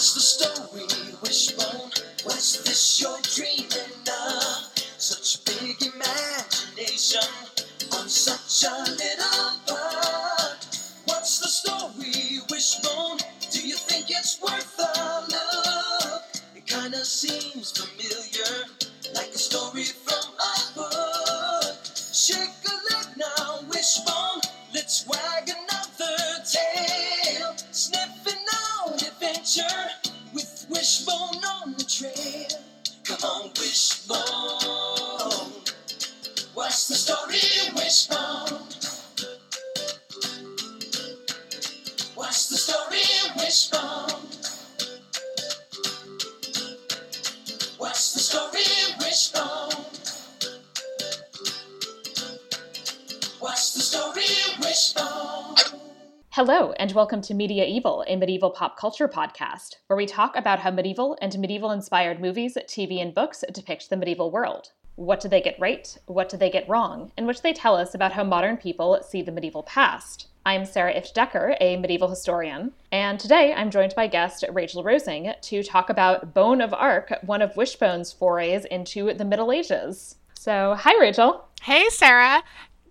What's the story, Wishbone? What's this you're dreaming of? Such big imagination on such a little bud. What's the story, Wishbone? Do you think it's worth a look? It kinda seems familiar, like a story from Hello, and welcome to Media Evil, a medieval pop culture podcast, where we talk about how medieval and medieval inspired movies, TV, and books depict the medieval world. What do they get right? What do they get wrong? And which they tell us about how modern people see the medieval past. I'm Sarah Ifft Decker, a medieval historian, and today I'm joined by guest Rachel Rosing to talk about Bone of Arc, one of Wishbone's forays into the Middle Ages. So, hi, Rachel. Hey, Sarah.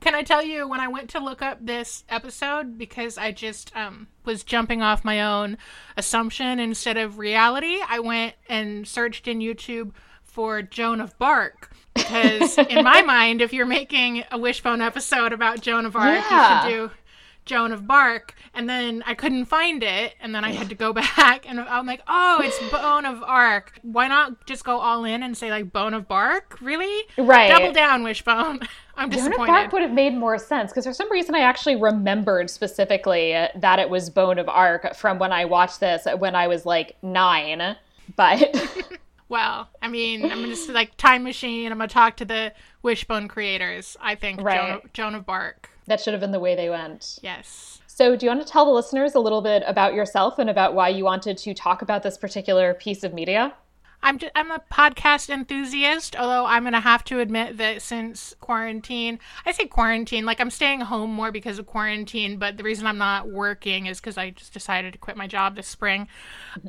Can I tell you when I went to look up this episode because I just um, was jumping off my own assumption instead of reality? I went and searched in YouTube for Joan of Bark because in my mind, if you're making a Wishbone episode about Joan of Arc, Yeah. you should do Joan of Bark. And then I couldn't find it, and then I had to go back, and I'm like, oh, it's Bone of Arc. Why not just go all in and say like Bone of Bark? Really? Right. Double down, Wishbone. I'm Joan of disappointed. Arc would have made more sense because for some reason I actually remembered specifically that it was Bone of Arc from when I watched this when I was like nine. But Well, I mean, I'm gonna say like time machine. I'm gonna talk to the Wishbone creators. I think Right. Joan, of, Joan of Bark. that should have been the way they went. Yes. So, do you want to tell the listeners a little bit about yourself and about why you wanted to talk about this particular piece of media? I'm just, I'm a podcast enthusiast, although I'm gonna have to admit that since quarantine, I say quarantine, like I'm staying home more because of quarantine, but the reason I'm not working is because I just decided to quit my job this spring.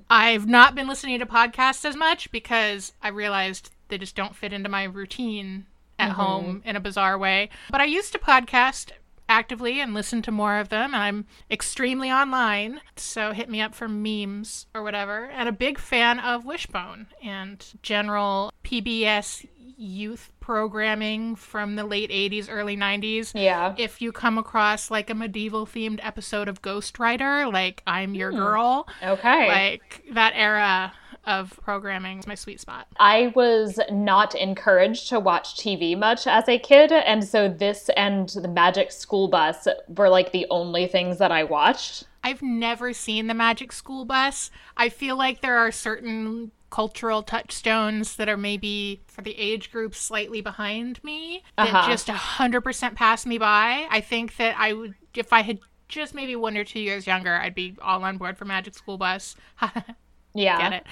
I've not been listening to podcasts as much because I realized they just don't fit into my routine at mm-hmm. home in a bizarre way. But I used to podcast actively and listen to more of them I'm extremely online so hit me up for memes or whatever and a big fan of Wishbone and general PBS youth programming from the late 80s early 90s Yeah. if you come across like a medieval themed episode of Ghostwriter like I'm your hmm. girl Okay. like that era of programming is my sweet spot I was not encouraged to watch TV much as a kid, and so this and the Magic School Bus were like the only things that I watched. I've never seen the Magic School Bus. I feel like there are certain cultural touchstones that are maybe for the age group slightly behind me that Uh-huh. just 100% pass me by. I think that I would, if I had just maybe one or two years younger, I'd be all on board for Magic School Bus. Yeah. Get it?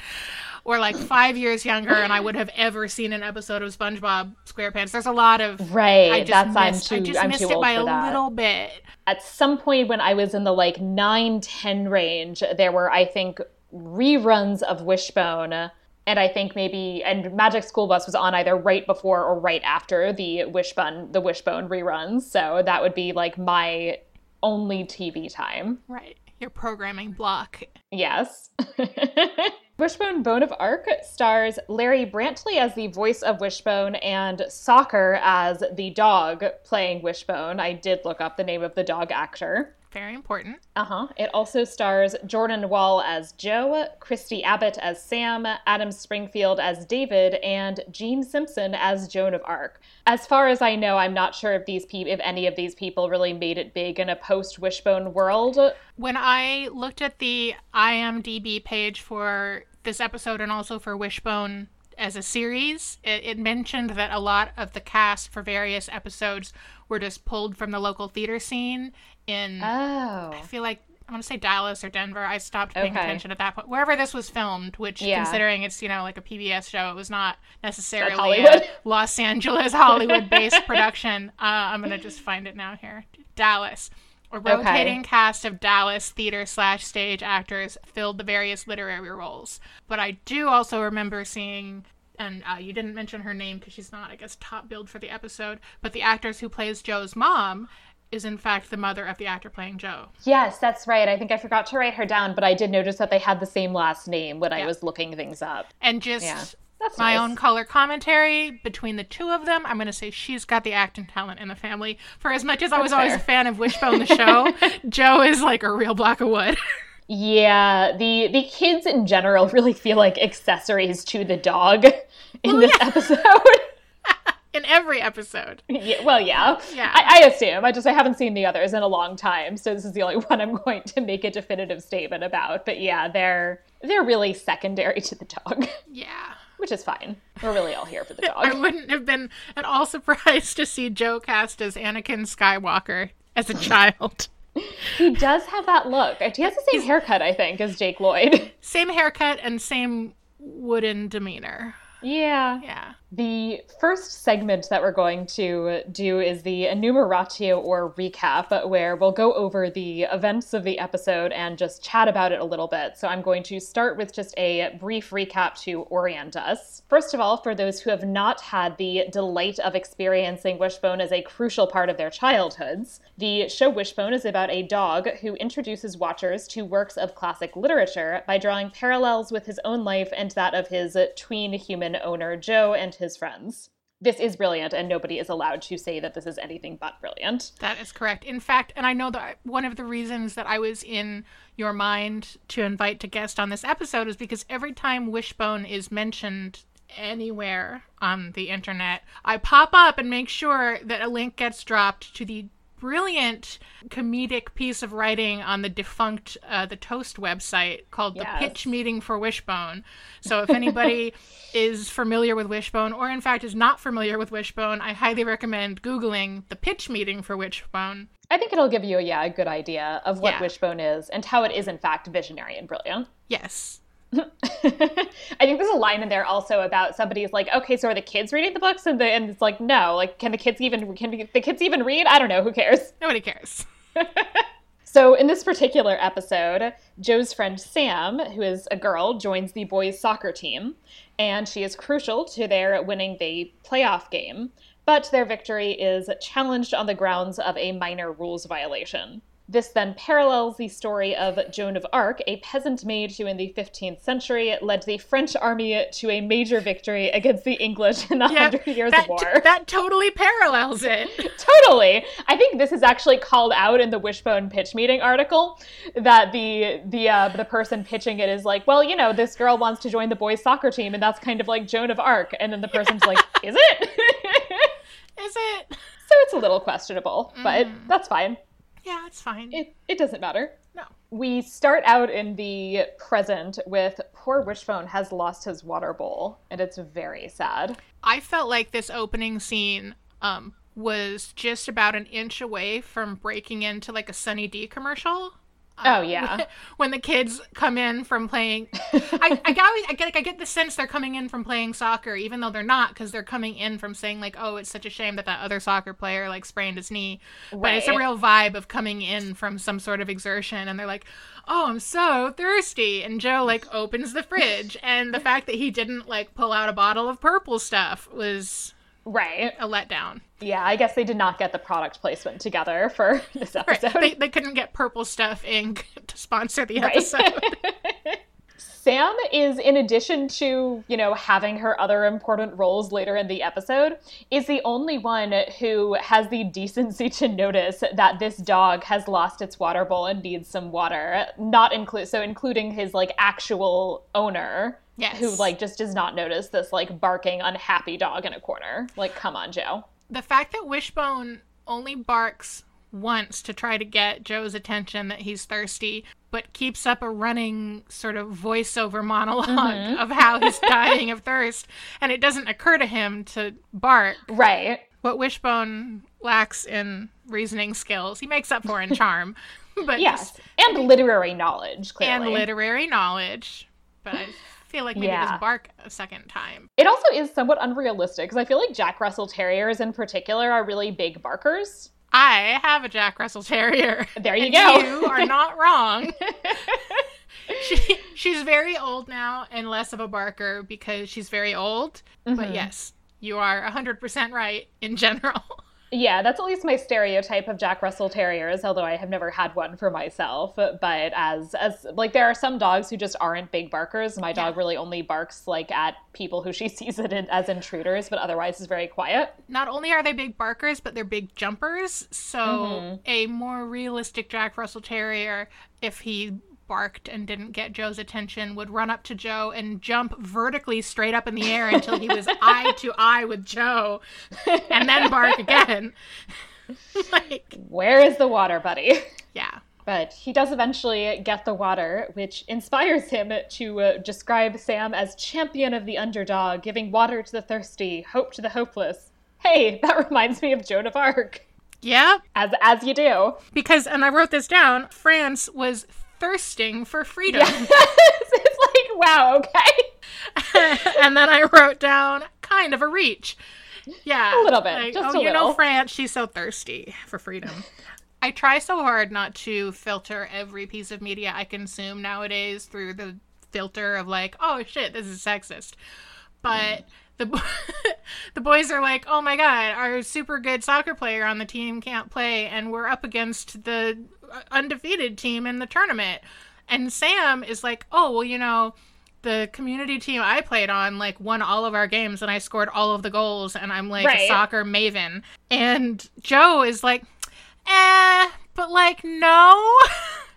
Or like five years younger, and I would have ever seen an episode of SpongeBob SquarePants. There's a lot of Right. I just That's I'm missed, too I just I'm missed it by a that. little bit. at some point when I was in the like nine ten range, there were, I think, reruns of Wishbone. And I think maybe, and Magic School Bus was on either right before or right after the Wishbone, the Wishbone reruns. So that would be like my only TV time. Right, your programming block. Yes. Wishbone Bone of Arc stars Larry Brantley as the voice of Wishbone and Soccer as the dog playing Wishbone. I did look up the name of the dog actor. Very important. Uh huh. It also stars Jordan Wall as Joe, Christy Abbott as Sam, Adam Springfield as David, and Gene Simpson as Joan of Arc. As far as I know, I'm not sure if these pe- if any of these people really made it big in a post Wishbone world. When I looked at the IMDb page for this episode and also for Wishbone as a series, it, it mentioned that a lot of the cast for various episodes were just pulled from the local theater scene in, Oh. I feel like, I want to say Dallas or Denver. I stopped paying Okay. attention at that point. Wherever this was filmed, which Yeah. considering it's, you know, like a PBS show, it was not necessarily a Los Angeles, Hollywood based production. Uh, I'm going to just find it now here. Dallas. A rotating cast of Dallas theater slash stage actors filled the various literary roles. But I do also remember seeing, and uh, you didn't mention her name because she's not, I guess, top billed for the episode, but the actress who plays Joe's mom is in fact the mother of the actor playing Joe. Yes, that's right. I think I forgot to write her down, but I did notice that they had the same last name when I was looking things up. And just Yeah. That's my nice. own color commentary between the two of them, I'm going to say she's got the acting talent in the family. For as much as I was That's always a fan of Wishbone the show, Joe is like a real block of wood. Yeah, the the kids in general really feel like accessories to the dog in this episode. in every episode. yeah, well, yeah, Yeah. I, I assume. I just I haven't seen the others in a long time, so this is the only one I'm going to make a definitive statement about. But yeah, they're they're really secondary to the dog, Yeah. which is fine. We're really all here for the dog. I wouldn't have been at all surprised to see Joe cast as Anakin Skywalker as a child. He does have that look. He has the same haircut, I think, as Jake Lloyd. same haircut and same wooden demeanor. Yeah. Yeah. The first segment that we're going to do is the enumeratio or recap, where we'll go over the events of the episode and just chat about it a little bit. So I'm going to start with just a brief recap to orient us. First of all, for those who have not had the delight of experiencing Wishbone as a crucial part of their childhoods, the show Wishbone is about a dog who introduces watchers to works of classic literature by drawing parallels with his own life and that of his tween human owner, Joe, and his friends. This is brilliant, and nobody is allowed to say that this is anything but brilliant. That is correct. In fact, and I know that one of the reasons that I was in your mind to invite to guest on this episode is because every time Wishbone is mentioned anywhere on the internet, I pop up and make sure that a link gets dropped to the brilliant comedic piece of writing on the defunct uh, the toast website called Yes. the pitch meeting for wishbone so if anybody is familiar with wishbone or in fact is not familiar with wishbone i highly recommend googling the pitch meeting for wishbone I think it'll give you, yeah, a good idea of what Yeah. Wishbone is and how it is, in fact, visionary and brilliant. yes I think there's a line in there also about somebody's like, okay, so are the kids reading the books? And, the, and it's like, no, like, can the kids even can the kids even read? I don't know. Who cares? nobody cares So, in this particular episode, Joe's friend Sam, who is a girl, joins the boys' soccer team, and she is crucial to their winning the playoff game. But their victory is challenged on the grounds of a minor rules violation. This then parallels the story of Joan of Arc, a peasant maid who in the 15th century led the French army to a major victory against the English in the yeah Hundred Years that, of War. that totally parallels it totally. I think this is actually called out in the Wishbone pitch meeting article that the the uh, the person pitching it is like, well, you know, this girl wants to join the boys soccer team, and that's kind of like Joan of Arc, and then the person's like, is it? is it so it's a little questionable, but that's fine. Yeah it's fine It it doesn't matter. no We start out in the present with poor Wishbone has lost his water bowl, and it's very sad. I felt like this opening scene um, was just about an inch away from breaking into like a Sunny D commercial. Oh um, yeah. when the kids come in from playing, I, I, got, I get I get the sense they're coming in from playing soccer, even though they're not, because they're coming in from saying like, "Oh, it's such a shame that that other soccer player like sprained his knee." But it's a real vibe of coming in from some sort of exertion, and they're like, "Oh, I'm so thirsty," and Joe like opens the fridge, and the fact that he didn't like pull out a bottle of purple stuff was Right. a letdown. Yeah, I guess they did not get the product placement together for this Right. episode. They, they couldn't get Purple Stuff Inc. to sponsor the Right. episode. Sam is, in addition to, you know, having her other important roles later in the episode, is the only one who has the decency to notice that this dog has lost its water bowl and needs some water. Not include so including his like actual owner. Yes. Who like just does not notice this like barking unhappy dog in a corner. Like, come on, Joe. The fact that Wishbone only barks once to try to get Joe's attention that he's thirsty, but keeps up a running sort of voiceover monolog mm-hmm. of how he's dying of thirst, and it doesn't occur to him to bark. Right. What Wishbone lacks in reasoning skills, he makes up for in charm. But Yes. And literary knowledge, clearly. and literary knowledge. But I feel like maybe Yeah. just bark a second time. It also is somewhat unrealistic because I feel like Jack Russell Terriers in particular are really big barkers. I have a Jack Russell Terrier. There you go. You are not wrong. she, she's very old now and less of a barker because she's very old. Mm-hmm. But yes, you are 100% right in general. Yeah, that's at least my stereotype of Jack Russell Terriers, although I have never had one for myself. But as as like there are some dogs who just aren't big barkers. My dog Yeah. really only barks like at people who she sees it in, as intruders, but otherwise is very quiet. Not only are they big barkers, but they're big jumpers. So Mm-hmm. a more realistic Jack Russell Terrier, if he barked and didn't get Joe's attention, would run up to Joe and jump vertically straight up in the air until he was eye to eye with Joe, and then bark again. like, Where is the water, buddy? yeah. But he does eventually get the water, which inspires him to uh, describe Sam as champion of the underdog, giving water to the thirsty, hope to the hopeless. Hey, that reminds me of Joan of Arc. Yeah, As as you do. because, and I wrote this down, France was thirsting for freedom. it's like, wow, okay. and then I wrote down kind of a reach. Yeah. A little bit, Like, just oh, you know. France, she's so thirsty for freedom. I try so hard not to filter every piece of media I consume nowadays through the filter of like, oh shit, this is sexist. But mm. the the boys are like, oh my god, our super good soccer player on the team can't play, and we're up against the undefeated team in the tournament. And Sam is like, oh well, you know, the community team I played on like won all of our games, and I scored all of the goals, and I'm like a soccer maven. And Joe is like, eh, but like no.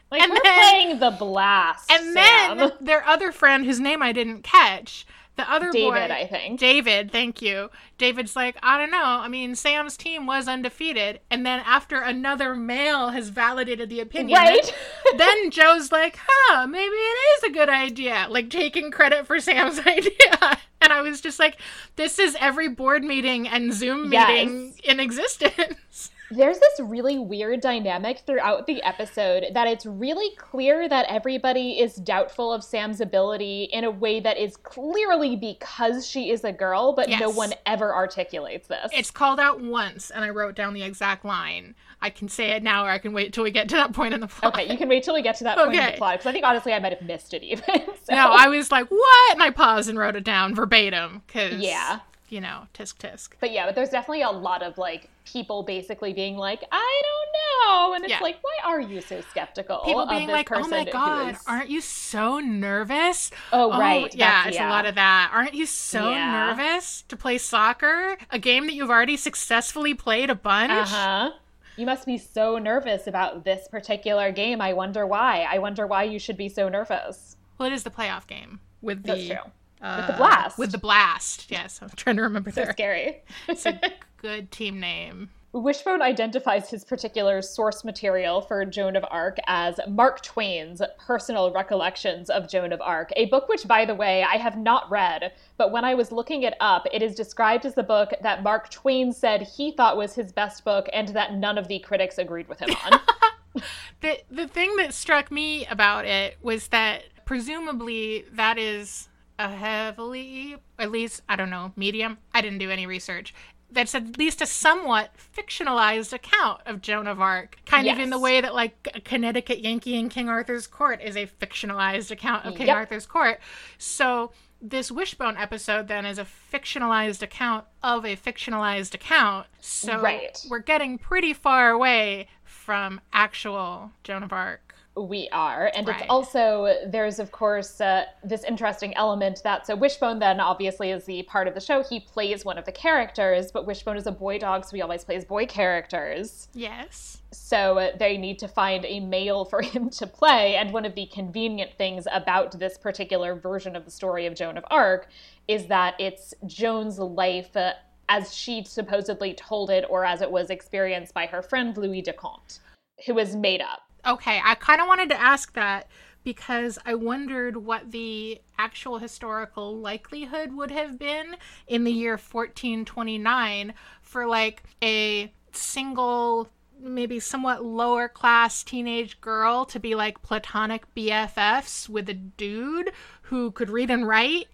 Like And we're then- playing the blast. And Sam. then their other friend, whose name I didn't catch, the other David, boy, I think. David, thank you. David's like, I don't know. I mean, Sam's team was undefeated, and then after another male has validated the opinion, Right? then Joe's like, huh, maybe it is a good idea. Like taking credit for Sam's idea. And I was just like, this is every board meeting and Zoom Yes. meeting in existence. There's this really weird dynamic throughout the episode that it's really clear that everybody is doubtful of Sam's ability in a way that is clearly because she is a girl, but no one ever articulates this. It's called out once, and I wrote down the exact line. I can say it now, or I can wait till we get to that point in the plot. Okay, you can wait till we get to that point in the plot because I think honestly I might have missed it even. So- No, I was like, what? And I paused and wrote it down verbatim because, Yeah. You know, tisk tisk. But yeah, but there's definitely a lot of like people basically being like, I don't know, and it's Yeah. like, why are you so skeptical? People of being this like, oh my god, is- aren't you so nervous? Oh, right, yeah, that's- it's yeah. a lot of that. Aren't you so Yeah. nervous to play soccer? A game that you've already successfully played a bunch? Uh huh. You must be so nervous about this particular game. I wonder why. I wonder why you should be so nervous. Well, it is the playoff game with the That's true. Uh, With the blast. With the blast. Yes, I'm trying to remember So their scary. it's a good team name. Wishbone identifies his particular source material for Joan of Arc as Mark Twain's Personal Recollections of Joan of Arc, a book which, by the way, I have not read, but when I was looking it up, it is described as the book that Mark Twain said he thought was his best book and that none of the critics agreed with him on. The the thing that struck me about it was that presumably that is a heavily, at least I don't know, medium. I didn't do any research. That's at least a somewhat fictionalized account of Joan of Arc, kind of in the way that like Connecticut Yankee in King Arthur's Court is a fictionalized account of King Yep. Arthur's Court. So this Wishbone episode then is a fictionalized account of a fictionalized account. So Right. we're getting pretty far away from actual Joan of Arc. We are. And Right. it's also, there's of course uh, this interesting element that, so Wishbone then obviously is the part of the show. He plays one of the characters, but Wishbone is a boy dog, so he always plays boy characters. Yes. So uh, they need to find a male for him to play. And one of the convenient things about this particular version of the story of Joan of Arc is that it's Joan's life. Uh, as she supposedly told it, or as it was experienced by her friend Louis de Conte, who was made up. Okay, I kind of wanted to ask that because I wondered what the actual historical likelihood would have been in the year 1429 for like a single maybe somewhat lower class teenage girl to be like platonic BFFs with a dude who could read and write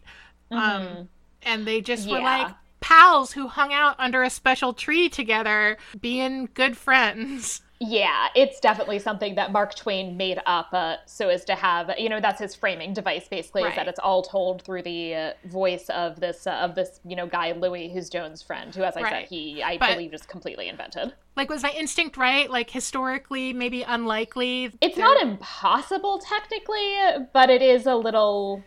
um and they just were Mm-hmm. Like pals who hung out under a special tree together, being good friends. Yeah, it's definitely something that Mark Twain made up uh, so as to have, you know, that's his framing device basically, Right. is that it's all told through the uh, voice of this uh, of this, you know, guy Louis, who's Joan's friend, who, as I Right. said, he I But- believe is completely invented. Like, was my instinct right? Like, historically, maybe unlikely. It's There- not impossible technically, but it is a little,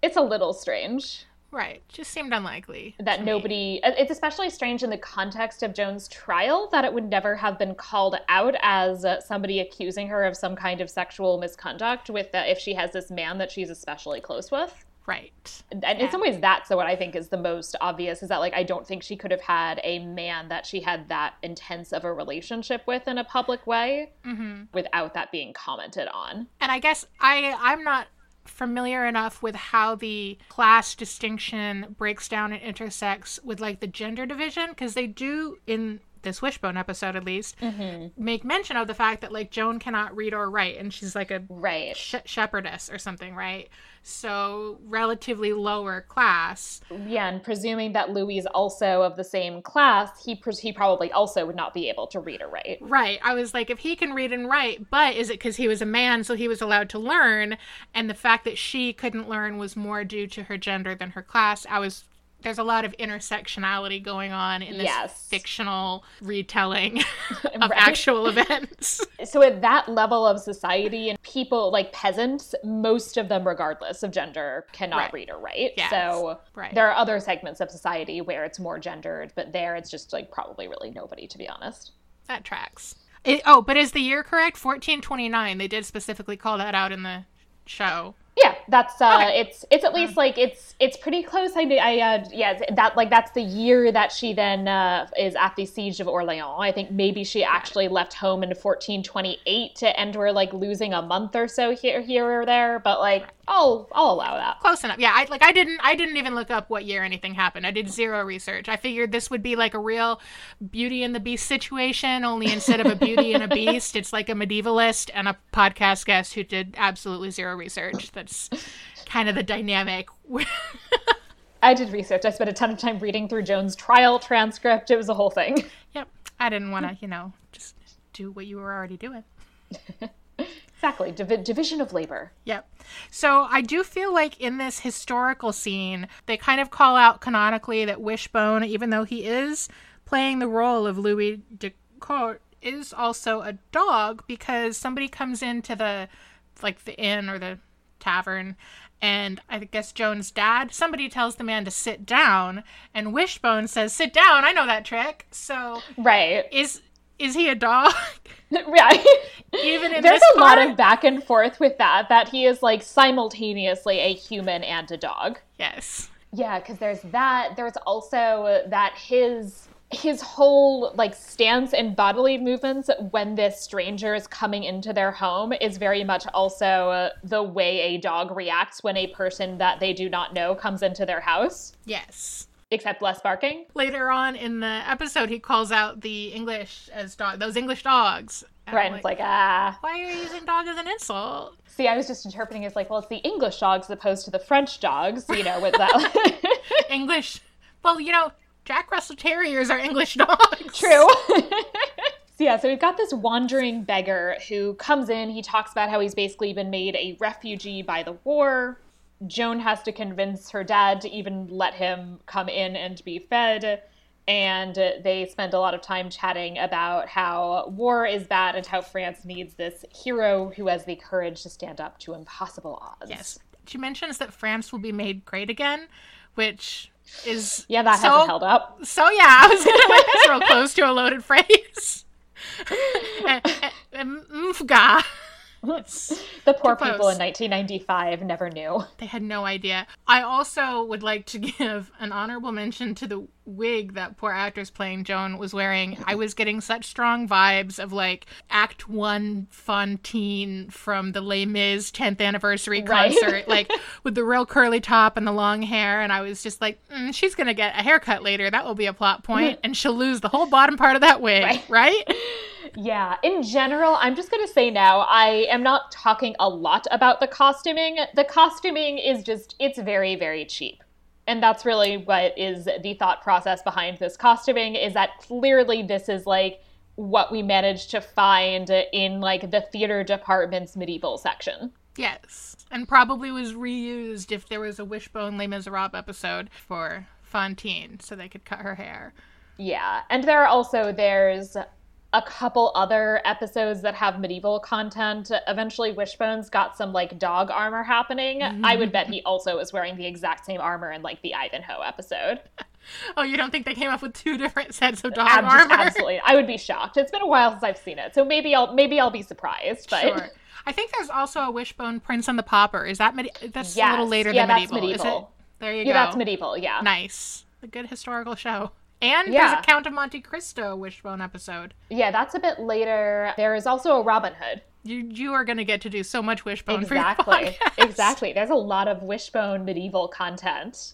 it's a little strange. Right. Just seemed unlikely. that to me. nobody it's especially strange in the context of joan's trial that it would never have been called out as uh, somebody accusing her of some kind of sexual misconduct with uh, if she has this man that she's especially close with Right. and in some ways that's what i think is the most obvious is that like i don't think she could have had a man that she had that intense of a relationship with in a public way hmm without that being commented on And I guess I I'm not familiar enough with how the class distinction breaks down and intersects with like the gender division because they do in this wishbone episode at least mm-hmm. make mention of the fact that like joan cannot read or write and she's like a right sh- shepherdess or something right so relatively lower class yeah and presuming that louis is also of the same class he pres- he probably also would not be able to read or write Right. I was like, if he can read and write, but is it because he was a man, so he was allowed to learn? And the fact that she couldn't learn was more due to her gender than her class. I was. There's a lot of intersectionality going on in this Yes. fictional retelling of Right. actual events. so at that level of society and people like peasants most of them regardless of gender cannot Right. read or write Yes. so Right. there are other segments of society where it's more gendered but there it's just like probably really nobody to be honest that tracks. It, oh, but is the year correct? 1429. They did specifically call that out in the show. yeah that's uh Okay. it's it's at least like it's it's pretty close i i uh yeah that like that's the year that she then uh is at the siege of orleans i think maybe she actually left home in 1428 to end her like losing a month or so here here or there but like i'll i'll allow that Close enough. Yeah, I like I didn't I didn't even look up what year anything happened. I did zero research. I figured this would be like a real Beauty and the Beast situation, only instead of a beauty and a beast, it's like a medievalist and a podcast guest who did absolutely zero research. That's kind of the dynamic. I did research. I spent a ton of time reading through Joan's trial transcript. It was a whole thing. yep. I didn't want to, you know, just do what you were already doing. Exactly. Divi- division of labor. Yep. So I do feel like in this historical scene, they kind of call out canonically that Wishbone, even though he is playing the role of Louis de Court, is also a dog because somebody comes into the like the inn or the tavern and I guess Joan's dad, somebody tells the man to sit down and Wishbone says, "Sit down. I know that trick." So Right. is is he a dog? right. even in There's a lot of back and forth with that, that he is like simultaneously a human and a dog. Yes. Yeah, because there's that. There's also that his his whole like stance and bodily movements when this stranger is coming into their home is very much also uh, the way a dog reacts when a person that they do not know comes into their house, Yes. except less barking. later on in the episode he calls out the english as dog those english dogs Right, it's like ah. why are you using dog as an insult See, I was just interpreting as like, well, it's the English dogs as opposed to the French dogs, you know, with that. english well you know jack russell terriers are english dogs True. so yeah, so we've got this wandering beggar who comes in. He talks about how he's basically been made a refugee by the war. Joan has to convince her dad to even let him come in and be fed. And they spend a lot of time chatting about how war is bad and how France needs this hero who has the courage to stand up to impossible odds. yes she mentions that france will be made great again which is Yeah, that so, hasn't held up. so yeah i was gonna like that's real close to a loaded phrase Eh, eh, eh, mfga. The poor people in 1995 never knew. They had no idea. I also would like to give an honorable mention to the wig that poor actress playing Joan was wearing. I was getting such strong vibes of like Act One Fantine from the Les Mis 10th anniversary Right. concert, like with the real curly top and the long hair. And I was just like, mm, she's gonna get a haircut later. That will be a plot point, and she'll lose the whole bottom part of that wig, Right. right? Yeah, in general, I'm just going to say now, I am not talking a lot about the costuming. The costuming is just, it's very, very cheap. And that's really what is the thought process behind this costuming is that clearly this is like what we managed to find in like the theater department's medieval section. Yes. And probably was reused if there was a Wishbone Les Miserables episode for Fantine, so they could cut her hair. Yeah. And there are also there's a couple other episodes that have medieval content. Eventually, Wishbones got some like dog armor happening. Mm-hmm. I would bet he also is wearing the exact same armor in like the Ivanhoe episode. Oh, you don't think they came up with two different sets of dog Ab- armor? Absolutely, I would be shocked. It's been a while since I've seen it, so maybe I'll maybe I'll be surprised. But sure. I think there's also a Wishbone Prince and the Pauper. Is that medi- that's yes. a little later yeah, than medieval? medieval. There you yeah, go. Yeah, that's medieval. Yeah, nice. A good historical show. And yeah. there's a Count of Monte Cristo Wishbone episode. Yeah, that's a bit later. There is also a Robin Hood. You you are going to get to do so much Wishbone exactly. Exactly. There's a lot of Wishbone medieval content.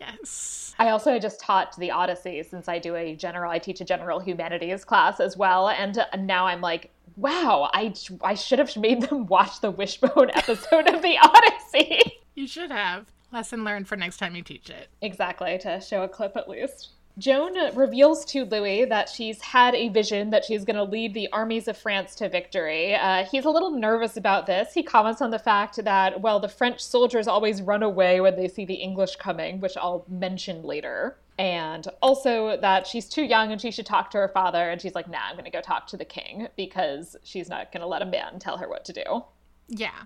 Yes. I also just taught the Odyssey since I do a general I teach a general humanities class as well and now I'm like wow, I I should have made them watch the Wishbone episode of the Odyssey. You should have. Lesson learned for next time you teach it. Exactly, to show a clip at least. Joan reveals to Louis that she's had a vision that she's going to lead the armies of France to victory. Uh, he's a little nervous about this. He comments on the fact that, well, the French soldiers always run away when they see the English coming, which I'll mention later. And also that she's too young and she should talk to her father. And she's like, nah, I'm going to go talk to the king because she's not going to let a man tell her what to do. Yeah.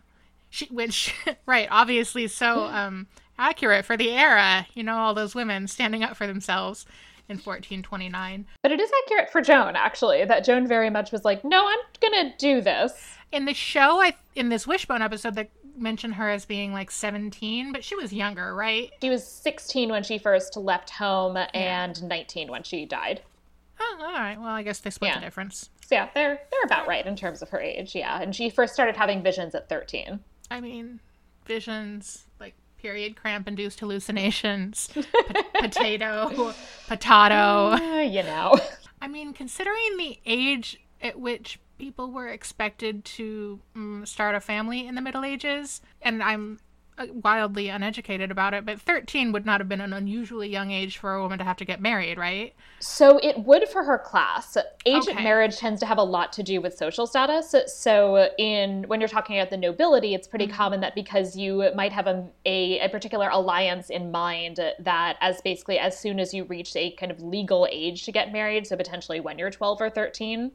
She, which, right, obviously so um, accurate for the era. You know, all those women standing up for themselves in 1429. But it is accurate for Joan, actually, that Joan very much was like, no, I'm going to do this. In the show, I in this Wishbone episode, they mention her as being like 17, but she was younger, right? She was 16 when she first left home yeah. and 19 when she died. Oh, all right. Well, I guess they split yeah. the difference. So yeah, they're they're about right in terms of her age. Yeah, and she first started having visions at 13. I mean, visions like period cramp induced hallucinations, po- potato, potato. Uh, you know. I mean, considering the age at which people were expected to um, start a family in the Middle Ages, and I'm wildly uneducated about it, but 13 would not have been an unusually young age for a woman to have to get married, right? So it would for her class. Age okay. of marriage tends to have a lot to do with social status. So in when you're talking about the nobility, it's pretty mm-hmm. common that because you might have a, a, a particular alliance in mind that as basically as soon as you reach a kind of legal age to get married, so potentially when you're 12 or 13,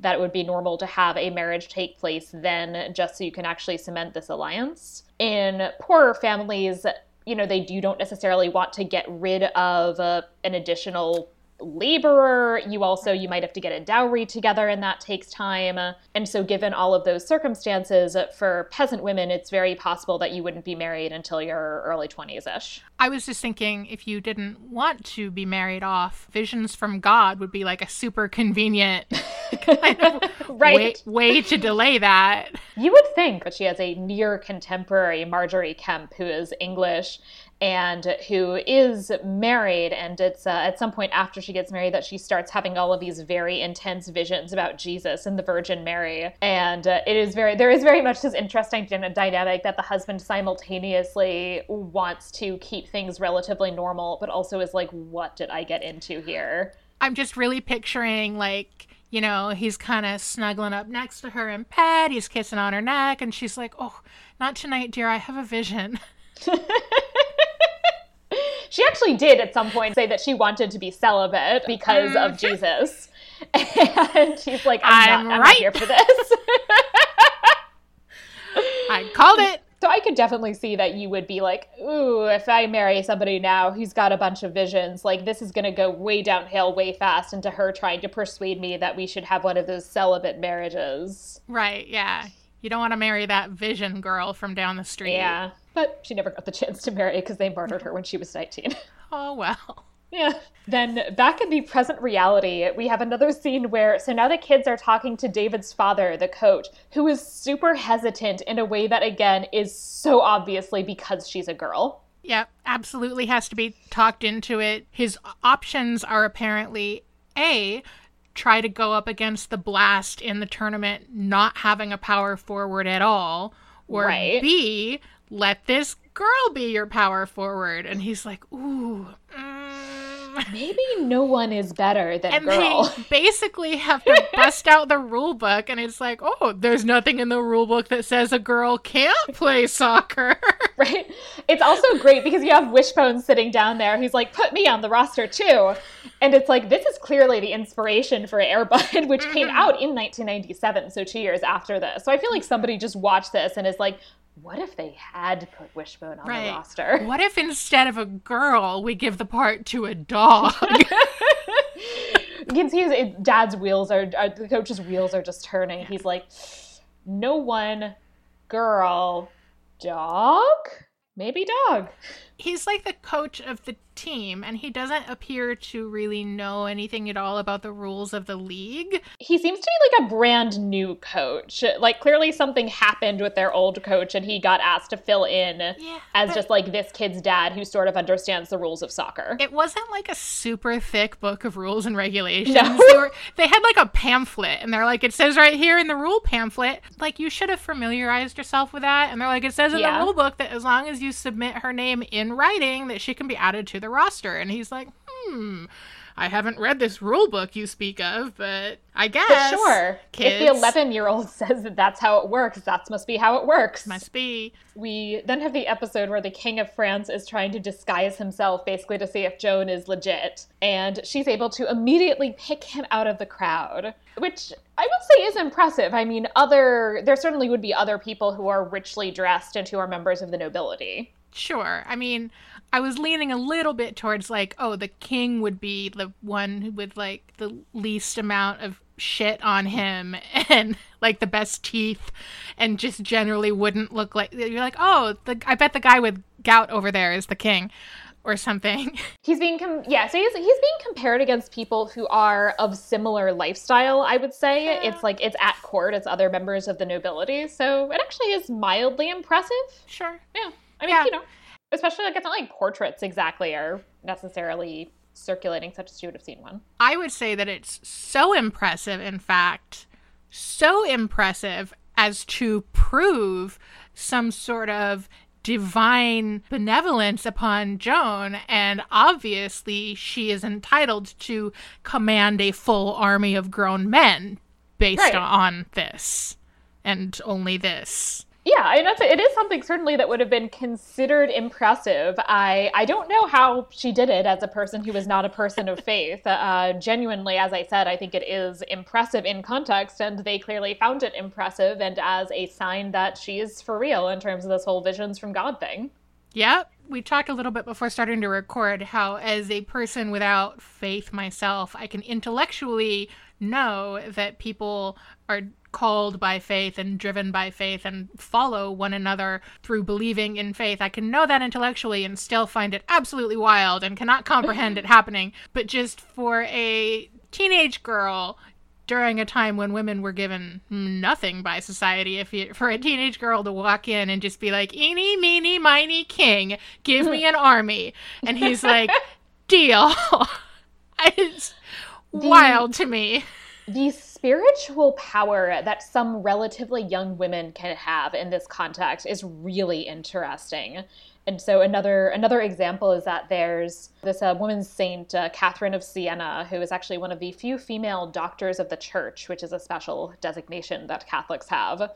that it would be normal to have a marriage take place then just so you can actually cement this alliance. In poorer families, you know, they you don't necessarily want to get rid of uh, an additional laborer. You also you might have to get a dowry together and that takes time. And so given all of those circumstances for peasant women it's very possible that you wouldn't be married until your early 20s-ish i was just thinking if you didn't want to be married off visions from god would be like a super convenient kind of right. way, way to delay that. You would think but she has a near contemporary Margery Kempe who is english and who is married and it's uh, at some point after she gets married that she starts having all of these very intense visions about jesus and the virgin mary and uh, it is very there is very much this interesting dynamic that the husband simultaneously wants to keep things relatively normal but also is like what did i get into here i'm just really picturing like you know, he's kind of snuggling up next to her in bed. He's kissing on her neck, and she's like, Oh, not tonight, dear. I have a vision. she actually did at some point say that she wanted to be celibate because mm-hmm. of Jesus. And she's like, I'm, I'm not, I'm not here for this. I called it. So I could definitely see that you would be like, ooh, if I marry somebody now who's got a bunch of visions, like this is going to go way downhill way fast into her trying to persuade me that we should have one of those celibate marriages. Right, yeah. You don't want to marry that vision girl from down the street. Yeah. But she never got the chance to marry because they murdered her when she was 19. Oh, well. Yeah. Then back in the present reality, we have another scene where so now the kids are talking to David's father, the coach, who is super hesitant in a way that again is so obviously because she's a girl. Yeah, absolutely has to be talked into it. His options are apparently A, try to go up against the blast in the tournament not having a power forward at all, Or Right. B, let this girl be your power forward. And he's like, ooh. mm. Maybe no one is better than And girl. they basically have to bust out the rule book, and it's like, oh, there's nothing in the rule book that says a girl can't play soccer. right? It's also great because you have Wishbone sitting down there. He's like, put me on the roster too. And it's like, this is clearly the inspiration for Air Bud, which came out in 1997, so two years after this. So I feel like somebody just watched this and is like, what if they had put Wishbone on the roster? What if instead of a girl, we give the part to a dog? You can see his dad's wheels are, are the coach's wheels are just turning. He's like, no one, girl, dog, maybe dog. He's like the coach of the team, and he doesn't appear to really know anything at all about the rules of the league. He seems to be like a brand new coach. Like clearly something happened with their old coach, and he got asked to fill in Yeah, as just like this kid's dad who sort of understands the rules of soccer. It wasn't like a super thick book of rules and regulations. No. They, were, they had like a pamphlet, and they're like, it says right here in the rule pamphlet, like you should have familiarized yourself with that. And they're like, it says in Yeah. the rule book that as long as you submit her name in writing, that she can be added to the roster. And he's like, hmm. I haven't read this rule book you speak of, but I guess. But sure, kids, if the 11 year old says that that's how it works, that must be how it works. must be. We then have the episode where the King of France is trying to disguise himself, basically to see if Joan is legit, and she's able to immediately pick him out of the crowd, which I will say is impressive. I mean, other there certainly would be other people who are richly dressed and who are members of the nobility. Sure. I mean, I was leaning a little bit towards like, oh, the king would be the one with like the least amount of shit on him and like the best teeth and just generally wouldn't look like you're like, "Oh, the I bet the guy with gout over there is the king." Or something. He's being com- yeah, so he's he's being compared against people who are of similar lifestyle. I would say it's like it's at court, it's other members of the nobility, so it actually is mildly impressive. Sure. Yeah. I mean, Yeah. you know, especially like it's not like portraits exactly are necessarily circulating such as you would have seen one. I would say that it's so impressive, in fact, so impressive as to prove some sort of divine benevolence upon Joan. And obviously, she is entitled to command a full army of grown men based Right. on this and only this. Yeah, I know it is something certainly that would have been considered impressive. I I don't know how she did it as a person who was not a person of faith. Uh, genuinely, as I said, I think it is impressive in context, and they clearly found it impressive and as a sign that she is for real in terms of this whole visions from God thing. Yeah, We talked a little bit before starting to record how, as a person without faith myself, I can intellectually know that people are called by faith and driven by faith and follow one another through believing in faith. I can know that intellectually and still find it absolutely wild and cannot comprehend it happening. But just for a teenage girl during a time when women were given nothing by society if you, for a teenage girl to walk in and just be like eeny meeny miny king give me an army and he's like deal it's wild to me the spiritual power that some relatively young women can have in this context is really interesting. And so another another example is that there's this uh, woman saint, uh, Catherine of Siena, who is actually one of the few female doctors of the church, which is a special designation that Catholics have.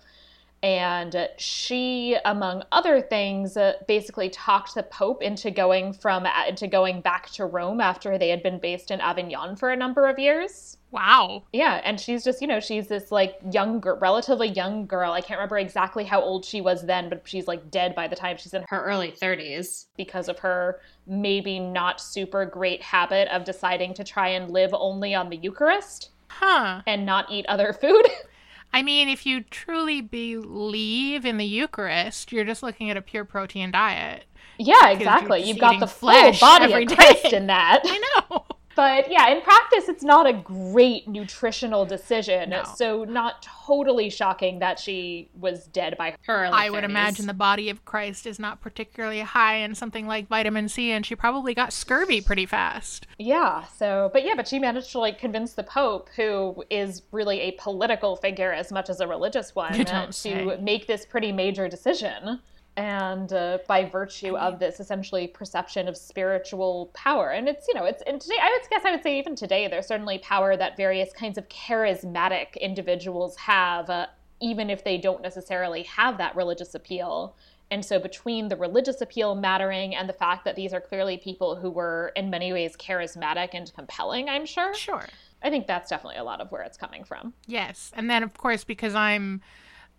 And she, among other things, uh, basically talked the Pope into going from uh, into going back to Rome after they had been based in Avignon for a number of years. wow Yeah, and she's just, you know, she's this like young, relatively young girl. I can't remember exactly how old she was then, but she's like dead by the time she's in her early 30s because of her maybe not super great habit of deciding to try and live only on the Eucharist huh and not eat other food. I mean if you truly believe in the eucharist you're just looking at a pure protein diet yeah, exactly. You've got the full flesh body every of. Christ in that. i know But yeah, in practice, it's not a great nutritional decision. No. So, not totally shocking that she was dead by her. I would imagine the body of Christ is not particularly high in something like vitamin C, and she probably got scurvy pretty fast. Yeah. So, but yeah, but she managed to like convince the Pope, who is really a political figure as much as a religious one, uh, to say. make this pretty major decision. And uh, by virtue of this essentially perception of spiritual power, and it's you know it's and today I would guess I would say even today there's certainly power that various kinds of charismatic individuals have, uh, even if they don't necessarily have that religious appeal. And so, between the religious appeal mattering and the fact that these are clearly people who were, in many ways, charismatic and compelling, I'm sure, Sure. I think that's definitely a lot of where it's coming from. Yes. And then, of course, because I'm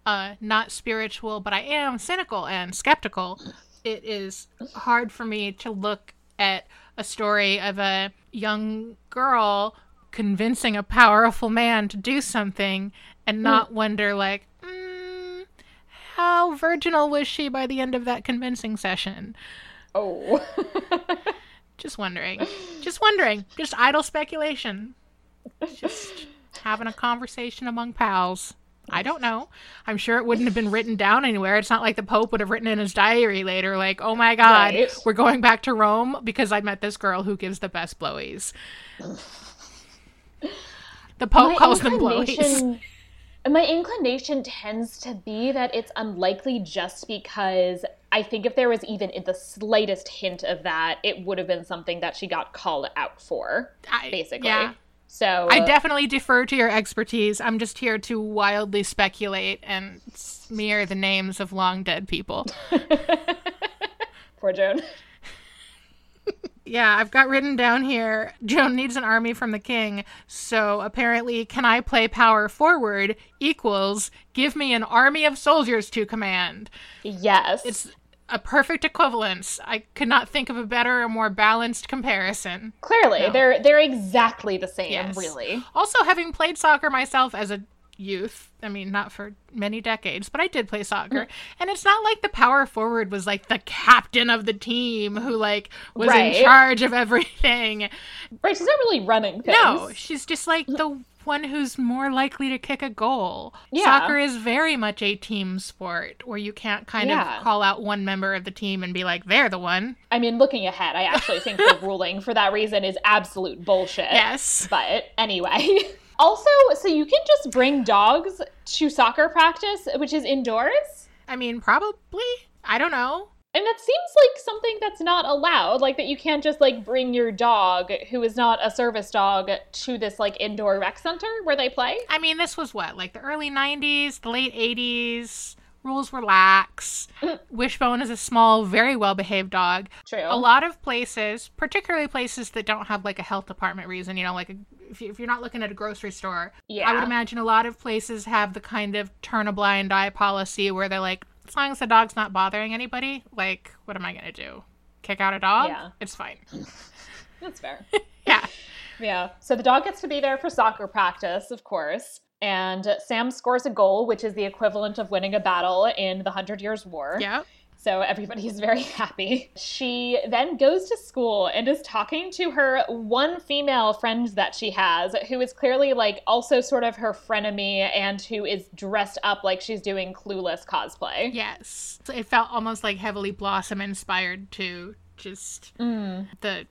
uh, not spiritual, but I am cynical and skeptical, it is hard for me to look at a story of a young girl convincing a powerful man to do something and not wonder, like, mm, how virginal was she by the end of that convincing session? Oh. Just wondering. Just wondering. Just idle speculation. Just having a conversation among pals. I don't know. I'm sure it wouldn't have been written down anywhere. It's not like the Pope would have written in his diary later, like, oh my God, Right. we're going back to Rome because I met this girl who gives the best blowies. The Pope calls them blowies. My inclination tends to be that it's unlikely just because I think if there was even the slightest hint of that, it would have been something that she got called out for, I- basically. Yeah. So I uh, definitely defer to your expertise. I'm just here to wildly speculate and smear the names of long dead people. poor Joan. Yeah, I've got written down here Joan needs an army from the king. So apparently, can I play power forward equals give me an army of soldiers to command. Yes. It's a perfect equivalence. I could not think of a better or more balanced comparison. Clearly, No. they're they're exactly the same, Yes. really. Also, having played soccer myself as a youth, I mean, not for many decades, but I did play soccer. Mm. And it's not like the power forward was like the captain of the team who like was Right. in charge of everything. Right, she's not really running things. No, she's just like the one who's more likely to kick a goal. Yeah. Soccer is very much a team sport where you can't kind Yeah. of call out one member of the team and be like, they're the one. I mean, looking ahead, I actually think the ruling for that reason is absolute bullshit. Yes. But anyway. Also, so you can just bring dogs to soccer practice, which is indoors? I mean, probably. I don't know. And that seems like something that's not allowed. Like that you can't just like bring your dog, who is not a service dog, to this like indoor rec center where they play. I mean, this was what, like the early 90s, the late 80s. Rules were lax. Mm. Wishbone is a small, very well behaved dog. True. A lot of places, particularly places that don't have like a health department reason, you know, like a, if, you, if you're not looking at a grocery store, Yeah. I would imagine a lot of places have the kind of turn a blind eye policy where they're like, as long as the dog's not bothering anybody, like, what am I going to do? Kick out a dog? Yeah. It's fine. That's fair. Yeah. Yeah. So the dog gets to be there for soccer practice, of course. And Sam scores a goal, which is the equivalent of winning a battle in the Hundred Years' War. Yeah. So everybody's very happy. She then goes to school and is talking to her one female friend that she has, who is clearly like also sort of her frenemy and who is dressed up like she's doing clueless cosplay. Yes. It felt almost like heavily Blossom inspired to just mm. the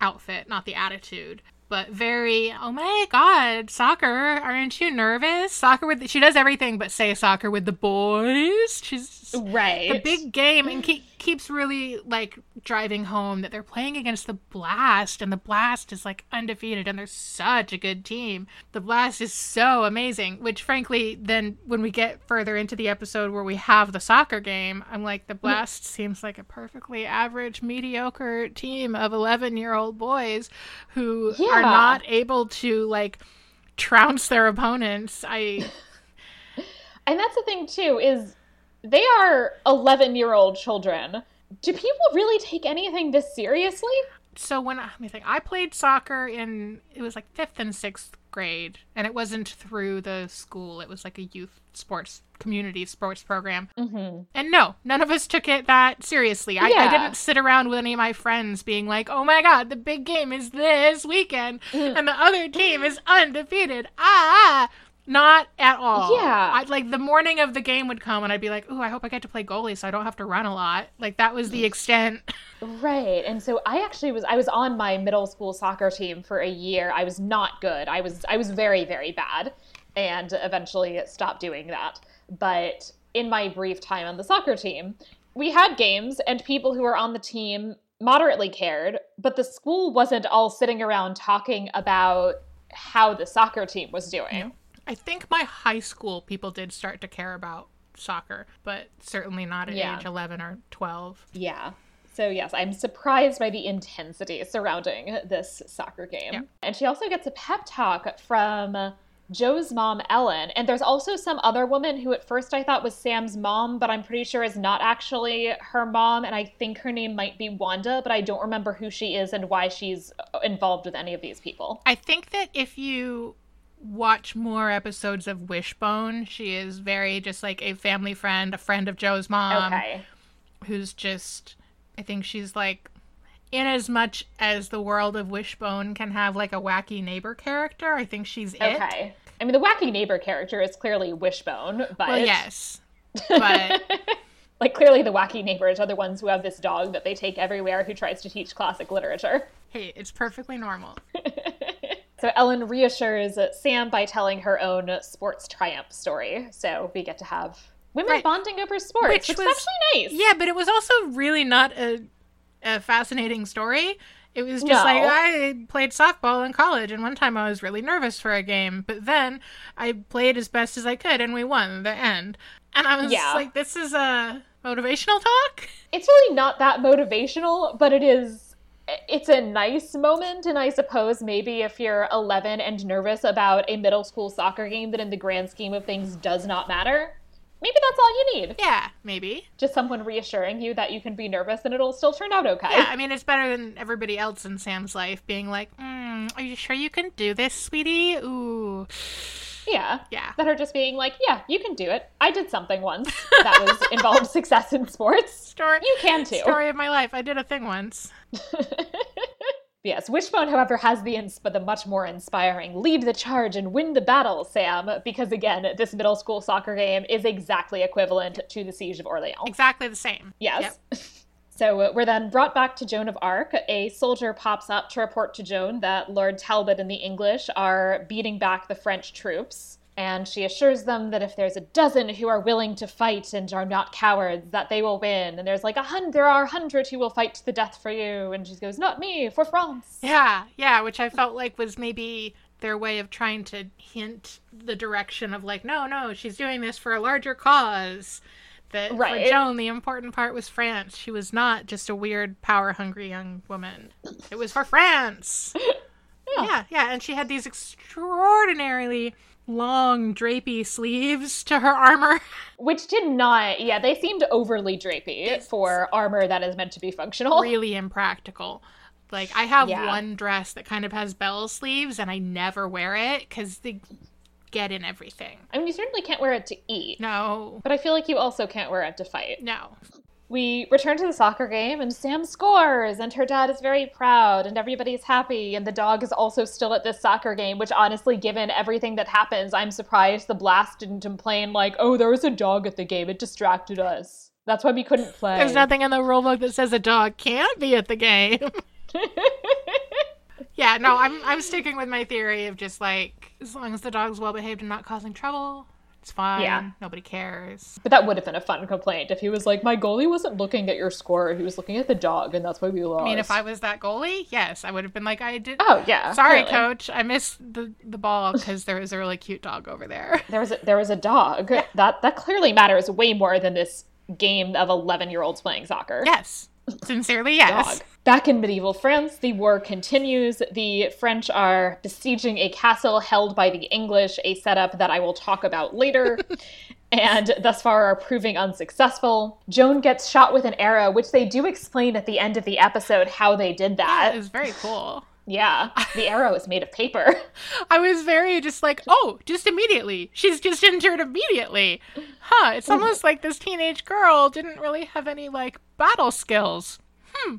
outfit, not the attitude. But very, oh my god, soccer, aren't you nervous? Soccer with, she does everything but say soccer with the boys. She's Right. the big game and keep, keeps really like driving home that they're playing against the Blast and the Blast is like undefeated and they're such a good team. The Blast is so amazing, which frankly, then when we get further into the episode where we have the soccer game, I'm like, the mm. Blast seems like a perfectly average, mediocre team of 11 year old boys who are not able to like trounce their opponents. I And that's the thing too is they are 11-year-old children. Do people really take anything this seriously? so when let me think, I played soccer in it was like fifth and sixth grade, and it wasn't through the school. It was like a youth sports community sports program. hmm And no, none of us took it that seriously. I, I didn't sit around with any of my friends being like, oh my god, the big game is this weekend Mm. and the other team is undefeated. Ah! Not at all. Yeah. I, like the morning of the game would come and I'd be like, ooh, I hope I get to play goalie so I don't have to run a lot. Like that was the mm. extent. Right. And so I actually was I was on my middle school soccer team for a year. I was not good. I was I was very very bad and eventually stopped doing that. But in my brief time on the soccer team, we had games and people who were on the team moderately cared, but the school wasn't all sitting around talking about how the soccer team was doing. I think my high school people did start to care about soccer, but certainly not at Yeah. age 11 or 12. Yeah. So yes, I'm surprised by the intensity surrounding this soccer game. Yeah. And she also gets a pep talk from Joe's mom, Ellen. And there's also some other woman who at first I thought was Sam's mom, but I'm pretty sure is not actually her mom. And I think her name might be Wanda, but I don't remember who she is and why she's involved with any of these people. I think that if you watch more episodes of Wishbone, she is very just like a family friend, a friend of Joe's mom, okay. who's just, I think she's like, in as much as the world of Wishbone can have like a wacky neighbor character, I think she's it. Okay. I mean, the wacky neighbor character is clearly Wishbone, but Well, yes. But like clearly the wacky neighbors are the ones who have this dog that they take everywhere who tries to teach classic literature. hey, it's perfectly normal. So Ellen reassures Sam by telling her own sports triumph story. So we get to have women Right. bonding over sports, Which which, was- is actually nice. Yeah, but it was also really not a, a fascinating story. It was just No. like I played softball in college, and one time I was really nervous for a game, but then I played as best as I could, and we won the end. And I was Yeah. like, "This is a motivational talk." It's really not that motivational, but it is it's a nice moment and I suppose maybe if you're 11 and nervous about a middle school soccer game that in the grand scheme of things does not matter, maybe that's all you need. Yeah, maybe. Just someone reassuring you that you can be nervous and it'll still turn out okay. Yeah, I mean, it's better than everybody else in Sam's life being like, mm, "Are you sure you can do this, sweetie?" Ooh, Yeah. yeah. That are just being like, yeah, you can do it. I did something once that was involved success in sports. Story. You can too. Story of my life. I did a thing once. Yes, Wishbone, however, has the ins- but the much more inspiring lead the charge and win the battle, Sam, because again, this middle school soccer game is exactly equivalent to the Siege of Orleans. Exactly the same. Yes. Yep. So we're then brought back to Joan of Arc. A soldier pops up to report to Joan that Lord Talbot and the English are beating back the French troops. And she assures them that if there's a dozen who are willing to fight and are not cowards, that they will win. And there's like a hundred, there are a hundred who will fight to the death for you. And she goes, "Not me, for France." Yeah, yeah, which I felt like was maybe their way of trying to hint the direction of like, no, no, she's doing this for a larger cause. That Right. for Joan, the important part was France. She was not just a weird, power hungry young woman. It was for France. yeah, yeah, and she had these extraordinarily long, drapey sleeves to her armor. Which did not, yeah, they seemed overly drapey for armor that is meant to be functional. really impractical. Like I have Yeah. one dress that kind of has bell sleeves, and I never wear it because they get in everything. I mean, you certainly can't wear it to eat, No, but I feel like you also can't wear it to fight. no. We return to the soccer game, and Sam scores, and her dad is very proud, and everybody's happy, and the dog is also still at this soccer game, which honestly, given everything that happens, I'm surprised the blast didn't complain, like, oh, there was a dog at the game, it distracted us. That's why we couldn't play. There's nothing in the rulebook that says a dog can't be at the game. yeah, no, I'm I'm sticking with my theory of just like as long as the dog's well behaved and not causing trouble, it's fine. Yeah. Nobody cares. But that would have been a fun complaint if he was like, my goalie wasn't looking at your score, he was looking at the dog, and that's why we lost. I mean, if I was that goalie, yes, I would have been like, I did. Oh, yeah. Sorry, clearly. coach. I missed the, the ball because there was a really cute dog over there. There was a, there was a dog. That that clearly matters way more than this game of 11 year olds playing soccer. Yes. Sincerely, yes. dog. Back in medieval France, the war continues. The French are besieging a castle held by the English, a setup that I will talk about later. and thus far are proving unsuccessful. Joan gets shot with an arrow, which they do explain at the end of the episode how they did that. It was very cool. Yeah, the arrow is made of paper. I was very just like, oh, just immediately. She's just injured immediately. Huh, it's almost like this teenage girl didn't really have any like battle skills. Hmm.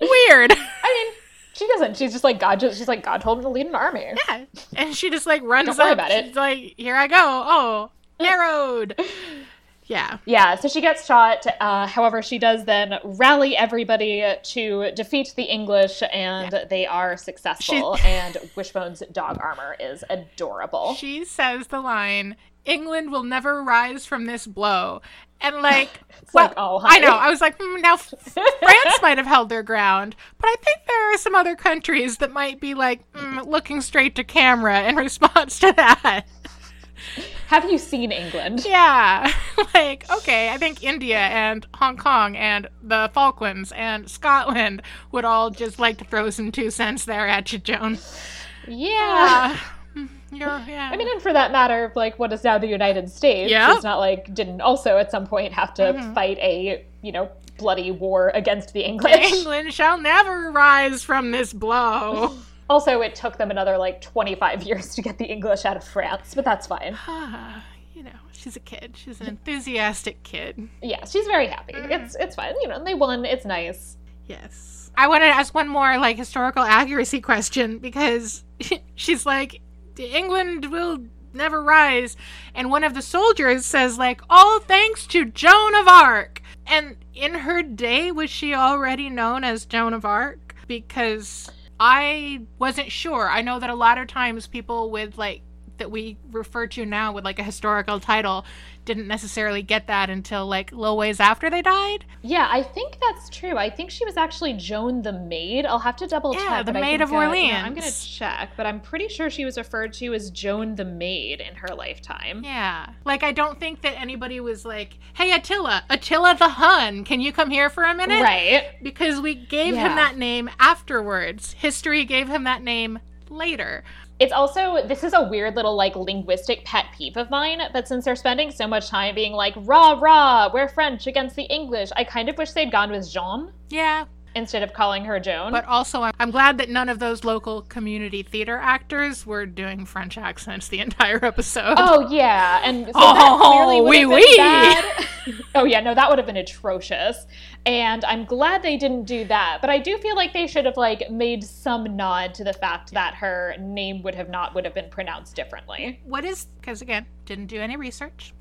Weird. I mean, she doesn't. She's just like God. Just, she's like God told her to lead an army. Yeah. And she just like runs Don't worry up. about it. She's like, here I go. Oh, arrowed. Yeah. Yeah, so she gets shot. Uh, however, she does then rally everybody to defeat the English, and they are successful. and Wishbone's dog armor is adorable. She says the line, England will never rise from this blow. And like, It's well, like, oh, I know. I was like, hmm, now France might have held their ground, but I think there are some other countries that might be like mm, looking straight to camera in response to that. Have you seen England? Yeah. like, okay, I think India and Hong Kong and the Falklands and Scotland would all just like to throw some two cents there at you, Joan. Yeah. Uh, you're, yeah. I mean, and for that matter, like what is now the United States, Yeah. it's not like didn't also at some point have to Mm-hmm. fight a you know bloody war against the English. England shall never rise from this blow. also, it took them another like 25 years to get the English out of France, but that's fine. You know, she's a kid. She's an enthusiastic kid. Yeah, she's very happy. Mm-hmm. It's it's fine. You know, they won. It's nice. Yes. I want to ask one more like historical accuracy question because she's like, England will never rise, and one of the soldiers says like, all thanks to Joan of Arc. And in her day, was she already known as Joan of Arc? Because I wasn't sure. I know that a lot of times people with like that we refer to now with like a historical title didn't necessarily get that until like little ways after they died. Yeah, I think that's true. I think she was actually Joan the Maid. I'll have to double check. Yeah, the Maid of Orleans. yeah, I'm gonna check, but I'm pretty sure she was referred to as Joan the Maid in her lifetime. Yeah. Like, I don't think that anybody was like, hey, Attila, Attila the Hun, can you come here for a minute? Right. Because we gave Yeah. him that name afterwards. History gave him that name later. It's also this is a weird little like linguistic pet peeve of mine, but since they're spending so much time being like rah rah, we're French against the English, I kind of wish they'd gone with Jean Yeah. Instead of calling her Joan. But also, I'm- glad that none of those local community theater actors were doing French accents the entire episode. Oh yeah, and so Oh, that clearly would oui, have been oui. bad. oh yeah, no, that would have been atrocious. And I'm glad they didn't do that. But I do feel like they should have like made some nod to the fact that her name would have not would have been pronounced differently. What is, because again, didn't do any research.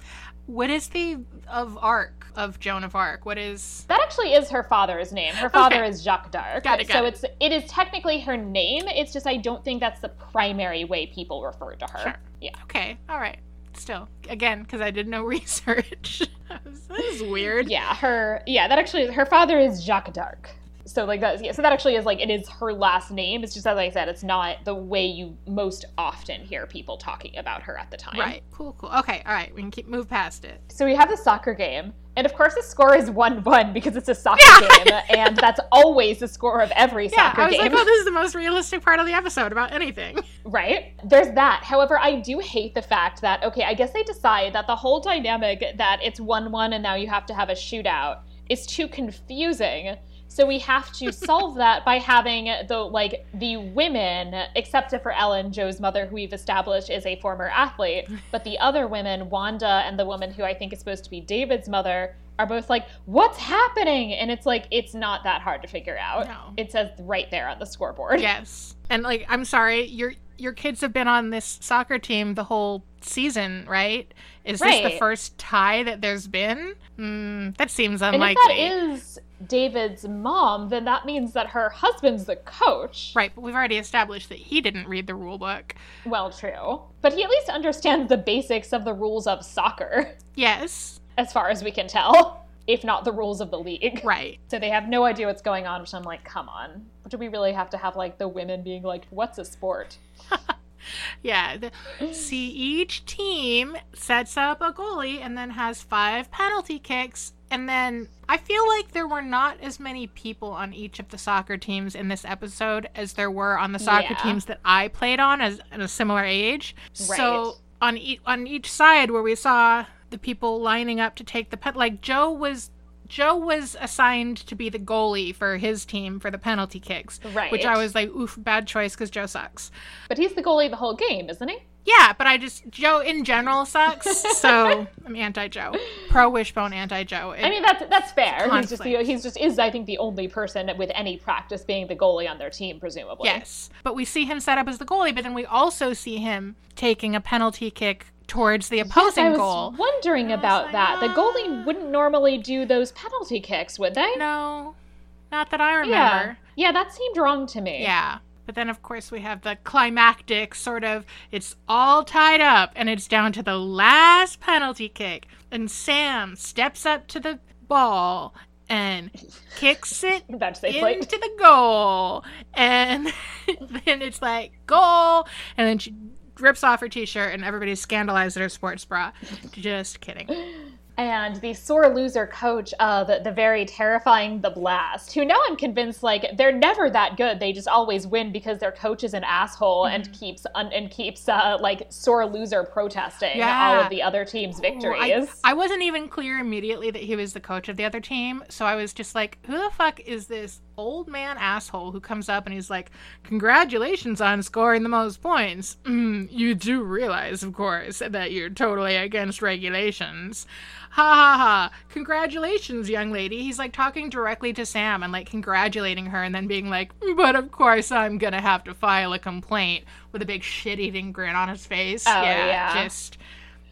What is the of Arc, of Joan of Arc? What is. That actually is her father's name. Her father Okay. is Jacques d'Arc. Got it, got so it. it's it is technically her name. It's just I don't think that's the primary way people refer to her. Sure. Yeah. Okay, all right. Still, again, because I did no research. this is weird. Yeah, her yeah, that actually her father is Jacques d'Arc. So like that yeah, so that actually is like it is her last name. It's just as I said, it's not the way you most often hear people talking about her at the time. Right. Cool. Cool. Okay. All right. We can keep move past it. So we have the soccer game. And of course the score is 1-1 because it's a soccer Yeah. game and that's always the score of every Yeah. soccer I was game. like, oh, this is the most realistic part of the episode about anything. Right? There's that. However, I do hate the fact that, okay, I guess they decide that the whole dynamic that it's 1 1 and now you have to have a shootout is too confusing. So we have to solve that by having the like the women, except for Ellen, Joe's mother, who we've established is a former athlete, but the other women, Wanda and the woman who I think is supposed to be David's mother, are both like, "What's happening?" And it's like it's not that hard to figure out. No. It says right there on the scoreboard. yes. And like, I'm sorry, your your kids have been on this soccer team the whole season, right? Is this the first tie that there's been? Mm, that seems And unlikely. if that is David's mom, then that means that her husband's the coach. Right, but we've already established that he didn't read the rule book. Well, true. But he at least understands the basics of the rules of soccer, Yes, as far as we can tell, if not the rules of the league. right. So they have no idea what's going on, which I'm like, come on. Do we really have to have like the women being like, what's a sport? Yeah. The, see, each team sets up a goalie and then has five penalty kicks. And then I feel like there were not as many people on each of the soccer teams in this episode as there were on the soccer Yeah. teams that I played on as at a similar age. Right. So on e- on each side where we saw the people lining up to take the pet, like Joe was Joe was assigned to be the goalie for his team for the penalty kicks, Right. which I was like, oof, bad choice because Joe sucks. But he's the goalie the whole game, isn't he? Yeah, but I just Joe in general sucks, so I'm anti Joe, pro Wishbone, anti Joe. I mean that's that's fair. He's just the, he's just is I think the only person with any practice being the goalie on their team, presumably. yes, but we see him set up as the goalie, but then we also see him taking a penalty kick towards the Yes, opposing I was goal. wondering about like, that. The ah. goalie wouldn't normally do those penalty kicks, would they? No, not that I remember. Yeah. Yeah, that seemed wrong to me. Yeah. But then, of course, we have the climactic sort of it's all tied up and it's down to the last penalty kick. And Sam steps up to the ball and kicks it I'm about to into the goal. And then it's like, goal. And then she rips off her t shirt and everybody's scandalized at her sports bra. Just kidding. and the sore loser coach of the very terrifying The Blast, who now I'm convinced like they're never that good. They just always win because their coach is an asshole and Mm-hmm. keeps un- and keeps uh, like sore loser protesting Yeah. all of the other team's Ooh, victories. I, I wasn't even clear immediately that he was the coach of the other team, so I was just like, who the fuck is this old man asshole who comes up and he's like, congratulations on scoring the most points. Mm, you do realize, of course, that you're totally against regulations. Ha ha ha. Congratulations, young lady. He's like talking directly to Sam and like congratulating her and then being like, but of course I'm gonna have to file a complaint with a big shit eating grin on his face. Oh, yeah. Just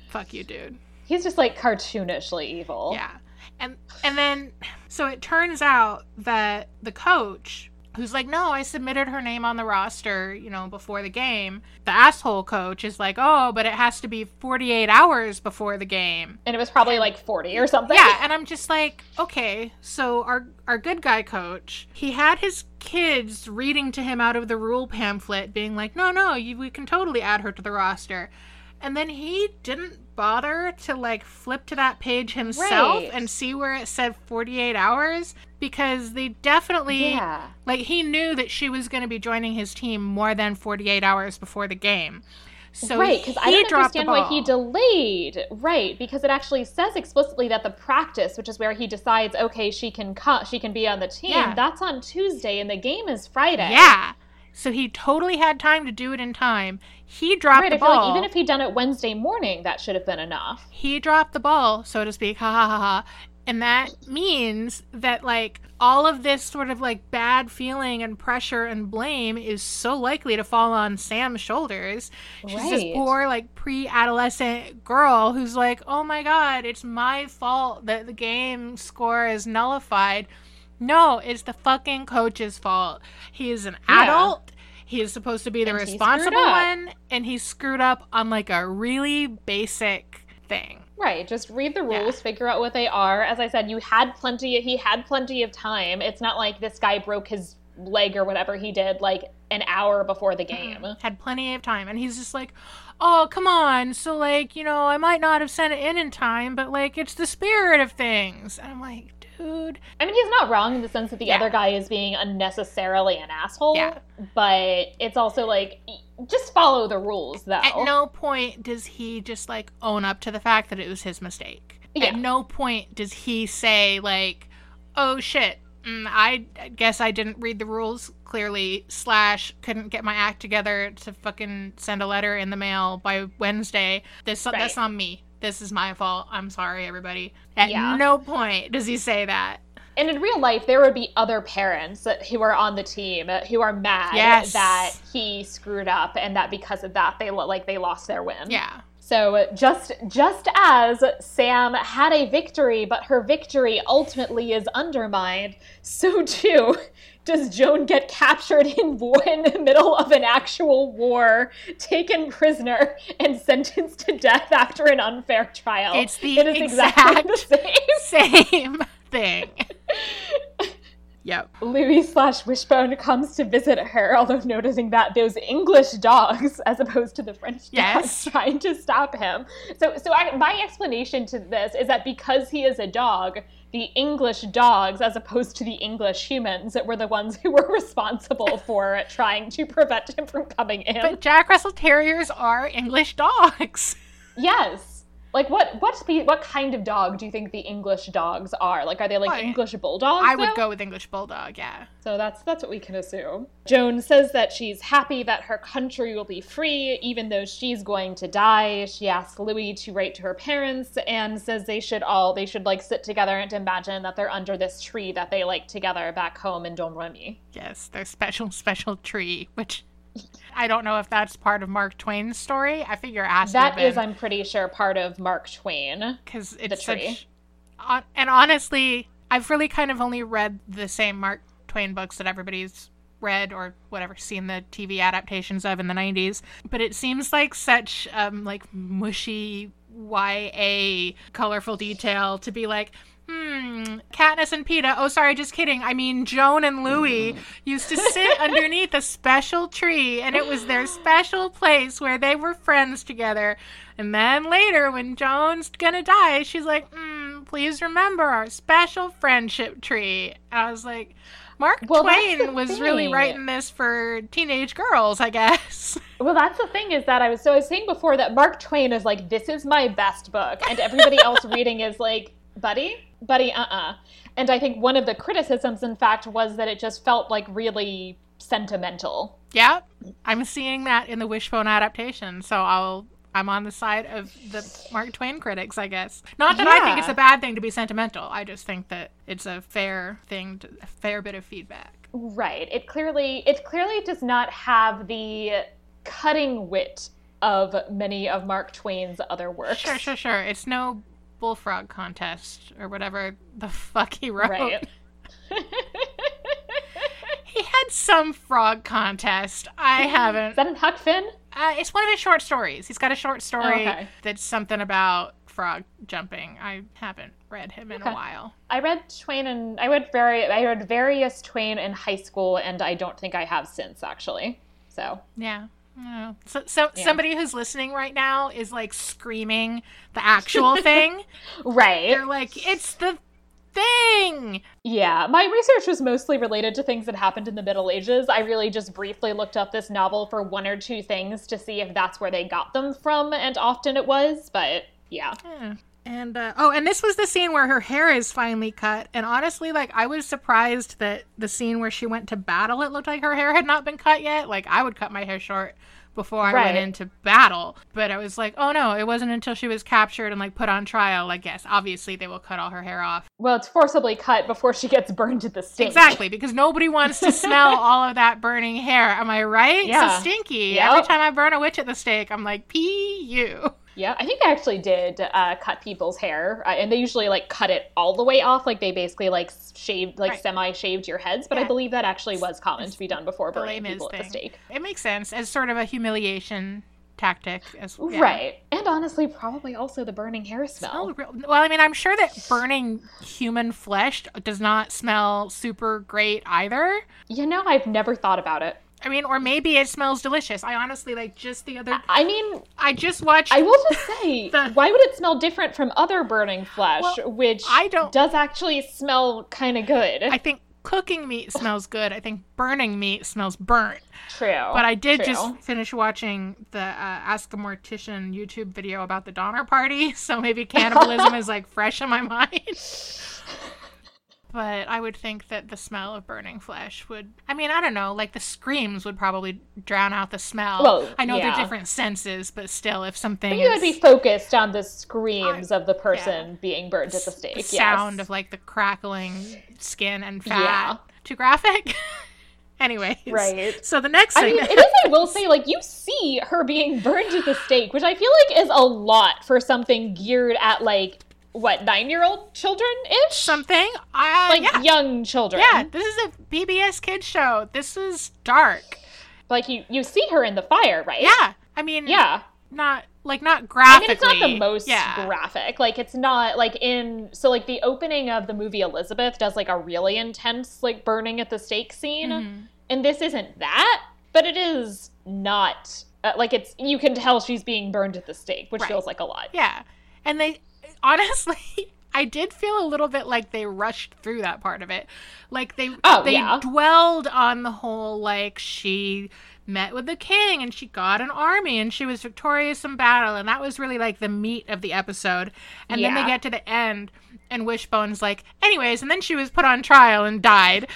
fuck you, dude. He's just like cartoonishly evil. Yeah. And and then so it turns out that the coach who's like, "No, I submitted her name on the roster, you know, before the game." The asshole coach is like, "Oh, but it has to be 48 hours before the game." And it was probably like 40 or something. Yeah, and I'm just like, "Okay, so our our good guy coach, he had his kids reading to him out of the rule pamphlet being like, "No, no, you, we can totally add her to the roster." And then he didn't bother to like flip to that page himself Right. and see where it said 48 hours because they definitely Yeah. like he knew that she was going to be joining his team more than 48 hours before the game. So right, because I don't understand why he delayed. Right, because it actually says explicitly that the practice, which is where he decides, okay, she can cut, she can be on the team. Yeah. That's on Tuesday, and the game is Friday. Yeah. So he totally had time to do it in time. He dropped Right, the I feel ball. like even if he'd done it Wednesday morning, that should have been enough. he dropped the ball, so to speak. Ha ha ha ha. And that means that like all of this sort of like bad feeling and pressure and blame is so likely to fall on Sam's shoulders. She's this poor like pre-adolescent girl who's like, "Oh my god, it's my fault that the game score is nullified." No, it's the fucking coach's fault. He is an Yeah. adult. He is supposed to be the And responsible one, and he screwed up on like a really basic thing. Right, just read the Yeah. rules, figure out what they are. As I said, you had plenty. He had plenty of time. It's not like this guy broke his leg or whatever he did like an hour before the game. Had plenty of time, and he's just like, "Oh, come on." So like, you know, I might not have sent it in in time, but like, it's the spirit of things. And I'm like, I mean, he's not wrong in the sense that the Yeah. other guy is being unnecessarily an asshole. Yeah. But it's also like, just follow the rules, though. at no point does he just like own up to the fact that it was his mistake. Yeah. At no point does he say like, "Oh shit." mm, I guess I didn't read the rules clearly. Slash, couldn't get my act together to fucking send a letter in the mail by Wednesday. This Right. that's on me. This is my fault. I'm sorry, everybody. At Yeah. no point does he say that. And in real life, there would be other parents who are on the team uh, who are mad Yes. that he screwed up and that because of that, they lo- like they lost their win. Yeah. So uh, just just as Sam had a victory, but her victory ultimately is undermined, so too does Joan get captured in war in the middle of an actual war, taken prisoner, and sentenced to death after an unfair trial. It's the it is exactly the same. Same thing. yep. Louis slash Wishbone comes to visit her, although noticing that those English dogs, as opposed to the French dogs, Yes. trying to stop him. So, so I, my explanation to this is that because he is a dog, the English dogs, as opposed to the English humans, that were the ones who were responsible for trying to prevent him from coming in. But Jack Russell Terriers are English dogs. yes. Like what what spe- what kind of dog do you think the English dogs are? Like are they like English bulldogs? I would though? go with English Bulldog, yeah. So that's that's what we can assume. Joan says that she's happy that her country will be free, even though she's going to die. She asks Louis to write to her parents and says they should all they should like sit together and imagine that they're under this tree that they like together back home in Domremy. Yes, their special, special tree, which I don't know if that's part of Mark Twain's story. I figure has That is, I'm pretty sure, part of Mark Twain. because it's tree. such. On, and honestly, I've really kind of only read the same Mark Twain books that everybody's read or whatever seen the TV adaptations of in the 90s but it seems like such um like mushy YA colorful detail to be like Hmm, Katniss and Peeta. Oh, sorry, just kidding. I mean, Joan and Louis used to sit underneath a special tree, and it was their special place where they were friends together. And then later, when Joan's gonna die, she's like, hmm, please remember our special friendship tree. And I was like, Mark Well, Twain was really writing this for teenage girls, I guess. Well, that's the thing is that I was so I was saying before that Mark Twain is like, this is my best book, and everybody else reading is like, buddy, buddy, uh uh And I think one of the criticisms, in fact, was that it just felt like really sentimental. yeah, I'm seeing that in the Wishbone adaptation, so I'll. I'm on the side of the Mark Twain critics, I guess. Not that I think it's a bad thing to be sentimental. I just think that it's a fair thing, to, a fair bit of feedback. Right. It clearly it clearly does not have the cutting wit of many of Mark Twain's other works. Sure, sure, sure. It's no bullfrog contest or whatever the fuck he wrote. Right. He had some frog contest. I haven't. Is that in Huck Finn? Uh, it's one of his short stories. He's got a short story Okay. that's something about frog jumping. I haven't read him in Okay. a while. I read Twain and I read very I read various Twain in high school and I don't think I have since actually. So Yeah. I. So, so Yeah. somebody who's listening right now is like screaming the actual thing. Right. They're like, "It's the thing!" Yeah, my research was mostly related to things that happened in the Middle Ages. I really just briefly looked up this novel for one or two things to see if that's where they got them from, and often it was, but yeah. Yeah. And uh, oh, and this was the scene where her hair is finally cut. And honestly, like I was surprised that the scene where she went to battle, it looked like her hair had not been cut yet. Like I would cut my hair short before I Right. went into battle, but I was like, oh no, it wasn't until she was captured and like put on trial. Like yes, obviously they will cut all her hair off. Well, it's forcibly cut before she gets burned at the stake. Exactly, because nobody wants to smell all of that burning hair. Am I right? Yeah. So stinky. Yep. Every time I burn a witch at the stake, I'm like, pee you. Yeah, I think they actually did uh, cut people's hair, uh, and they usually like cut it all the way off, like they basically like shaved, like Right. semi-shaved your heads. But I believe that actually was common to be done before burning people at the stake. It makes sense as sort of a humiliation tactic as yeah. Right, and honestly, probably also the burning hair smell. smell real- Well, I mean, I'm sure that burning human flesh does not smell super great either. You know, I've never thought about it. I mean, or maybe it smells delicious. I honestly like just the other. I mean, I just watched. I will just say, The- why would it smell different from other burning flesh, Well, which I don't- does actually smell kind of good? I think cooking meat smells good. I think burning meat smells burnt. True, But I did true. just finish watching the uh, Ask a Mortician YouTube video about the Donner Party, so maybe cannibalism is like fresh in my mind. But I would think that the smell of burning flesh would. I mean, I don't know. Like the screams would probably drown out the smell. Well, I know yeah. they're different senses, but still, if something But you would be focused on the screams of the person being burned at the stake. the stake. sound of like the crackling skin and fat, Yeah. too graphic. Anyways, Right. So the next I thing mean, it is. I will say, like you see her being burned at the stake, which I feel like is a lot for something geared at like what nine-year-old children ish, something, uh, like yeah, young children. Yeah, this is a PBS kids show. This is dark. like you you see her in the fire, right? Yeah, I mean, yeah. not like not graphic. I mean, it's not the most Yeah, graphic. Like, it's not like in so like the opening of the movie Elizabeth does like a really intense like burning at the stake scene, Mm-hmm. and this isn't that, but it is not uh, like it's you can tell she's being burned at the stake, which Right. feels like a lot. yeah, and they honestly. I did feel a little bit like they rushed through that part of it. Like they Oh, they yeah. dwelled on the whole like she met with the king and she got an army and she was victorious in battle and that was really like the meat of the episode. And then they get to the end and Wishbone's like, anyways, and then she was put on trial and died.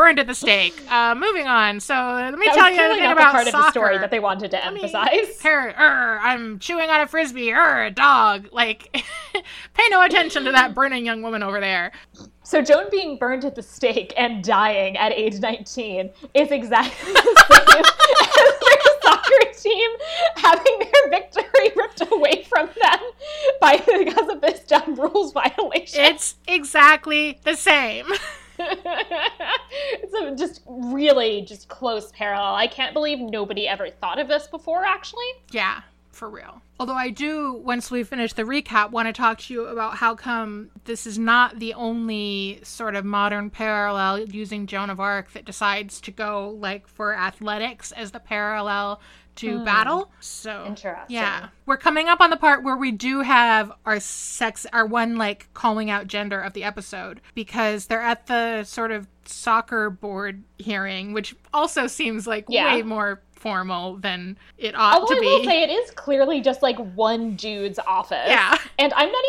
Burned at the stake. Uh, moving on. So let me That tell you not about part soccer. of the story that they wanted to mean, emphasize. Her, er, I'm chewing on a frisbee. Er, a dog. Like, pay no attention to that burning young woman over there. So Joan being burned at the stake and dying at age 19 is exactly the same as their soccer team having their victory ripped away from them by because of this dumb rules violation. It's exactly the same. it's a just really just close parallel. I can't believe nobody ever thought of this before actually. Yeah, for real. Although I do, once we finish the recap, want to talk to you about how come this is not the only sort of modern parallel using Joan of Arc that decides to go like for athletics as the parallel to hmm. battle. So Interesting. Yeah. We're coming up on the part where we do have our sex our one like calling out gender of the episode because they're at the sort of soccer board hearing, which also seems like Yeah. way more formal than it oh, ought Although to be. I will say it is clearly just like one dude's office. Yeah. And I'm not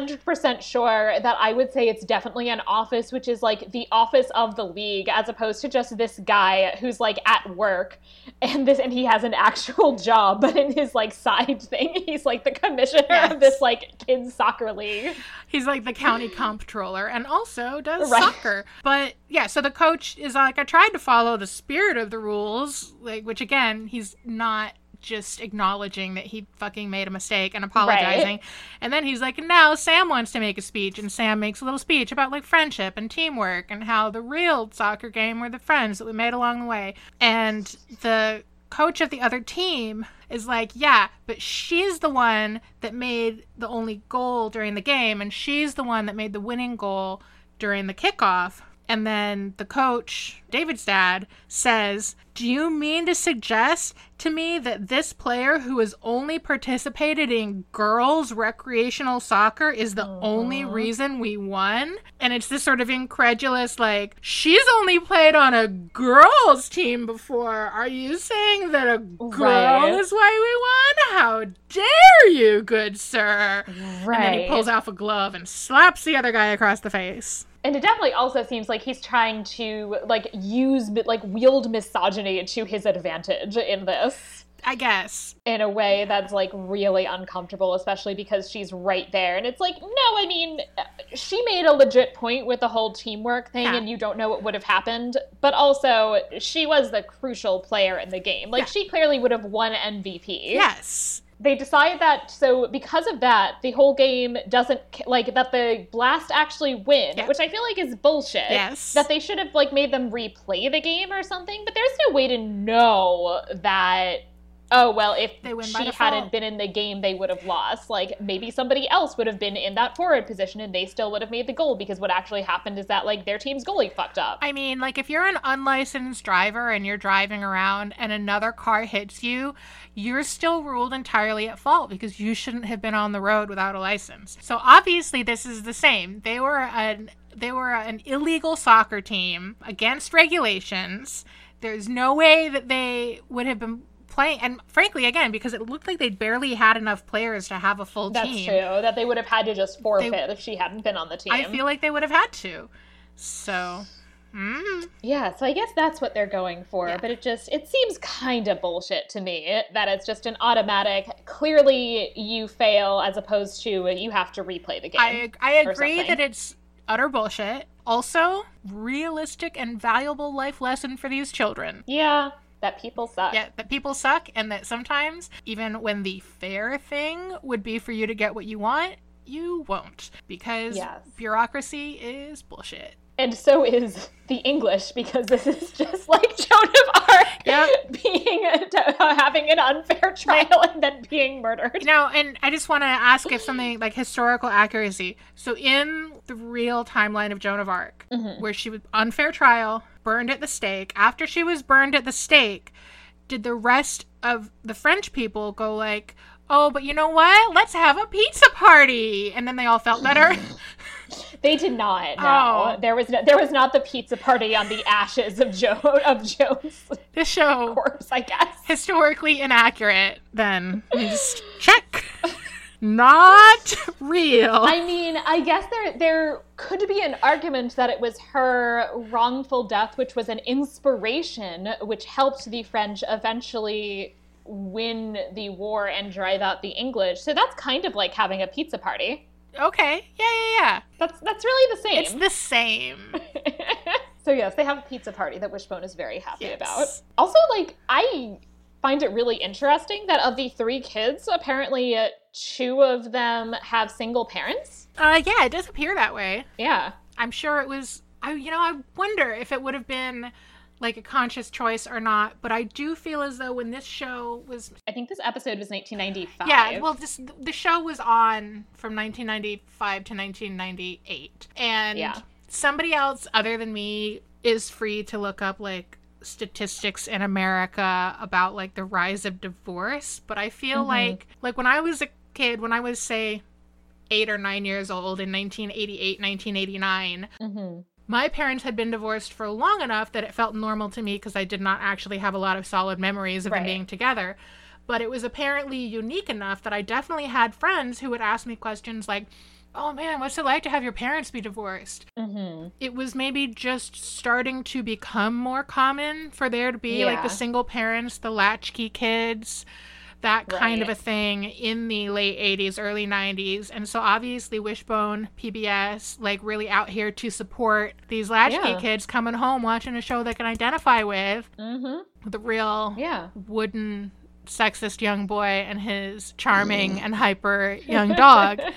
even 100% sure that I would say it's definitely an office, which is like the office of the league, as opposed to just this guy who's like at work and this, and he has an actual job, but in his like side thing, he's like the commissioner Yes. of this like kids soccer league. He's like the county comptroller and also does Right. soccer. But yeah, so the coach is like, I tried to follow the spirit of the rules, like which again, he's not just acknowledging that he fucking made a mistake and apologizing. And then he's like, now Sam wants to make a speech, and Sam makes a little speech about like friendship and teamwork and how the real soccer game were the friends that we made along the way. And the coach of the other team is like, yeah, but she's the one that made the only goal during the game, and she's the one that made the winning goal during the kickoff. And then the coach, David's dad, says, Do you mean to suggest to me that this player who has only participated in girls' recreational soccer is the only reason we won? And it's this sort of incredulous, like, she's only played on a girls' team before. Are you saying that a girl Right. is why we won? How dare you, good sir? Right. And then he pulls off a glove and slaps the other guy across the face. And it definitely also seems like he's trying to like use like wield misogyny to his advantage in this. I guess. in a way that's like really uncomfortable, especially because she's right there. And it's like, no, I mean, she made a legit point with the whole teamwork thing, Yeah. and you don't know what would have happened. But also, she was the crucial player in the game. Like, Yeah. she clearly would have won MVP. Yes. They decide that, so because of that, the whole game doesn't, like, that the Blast actually win, Yeah. which I feel like is bullshit. Yes. That they should have, like, made them replay the game or something, but there's no way to know that oh well if she hadn't been in the game they would have lost like maybe somebody else would have been in that forward position and they still would have made the goal because what actually happened is that like their team's goalie fucked up I mean, like if you're an unlicensed driver and you're driving around and another car hits you, you're still ruled entirely at fault because you shouldn't have been on the road without a license. So obviously this is the same. They were an they were an illegal soccer team against regulations. There's no way that they would have been playing and frankly again because it looked like they barely had enough players to have a full that's team. true that they would have had to just forfeit if she hadn't been on the team I feel like they would have had to. So, mm, yeah so i guess that's what they're going for Yeah. but it just it seems kind of bullshit to me that it's just an automatic clearly you fail as opposed to you have to replay the game I I agree something. that it's utter bullshit. Also, realistic and valuable life lesson for these children. yeah that people suck Yeah, that people suck and that sometimes even when the fair thing would be for you to get what you want, you won't because Yes. bureaucracy is bullshit. And so is the English because this is just like Joan of Arc Yep. being having an unfair trial and then being murdered. Now, and I just want to ask if something like historical accuracy. So, in the real timeline of Joan of Arc, mm-hmm. where she was unfair trial, burned at the stake, after she was burned at the stake, did the rest of the French people go like, "Oh, but you know what? Let's have a pizza party," and then they all felt better? They did not. No, Oh. there was no, there was not the pizza party on the ashes of Joe of Joe's This show corpse. I guess. historically inaccurate. Then just check. Not real. I mean, I guess there there could be an argument that it was her wrongful death, which was an inspiration, which helped the French eventually win the war and drive out the English. So that's kind of like having a pizza party. okay. Yeah, yeah, yeah. That's that's really the same. It's the same. so yes, they have a pizza party that Wishbone is very happy Yes. about. Also, like I find it really interesting that of the three kids, apparently two of them have single parents. Uh, yeah, it does appear that way. Yeah. I'm sure it was. I, you know, I wonder if it would have been like a conscious choice or not. But I do feel as though when this show was, I think this episode was 1995. yeah, well, this the show was on from 1995 to 1998, and Yeah. somebody else other than me is free to look up like statistics in America about like the rise of divorce. But I feel like like when I was a kid, when I was say eight or nine years old in 1988, 1989. hmm My parents had been divorced for long enough that it felt normal to me because I did not actually have a lot of solid memories of them being together. But it was apparently unique enough that I definitely had friends who would ask me questions like, Oh man, what's it like to have your parents be divorced? hmm It was maybe just starting to become more common for there to be like the single parents, the latchkey kids, that kind of a thing in the late 80s, early 90s. And so obviously Wishbone, PBS, like really out here to support these latchkey Yeah. kids coming home watching a show they can identify with. hmm The real Yeah. wooden sexist young boy and his charming and hyper young dog.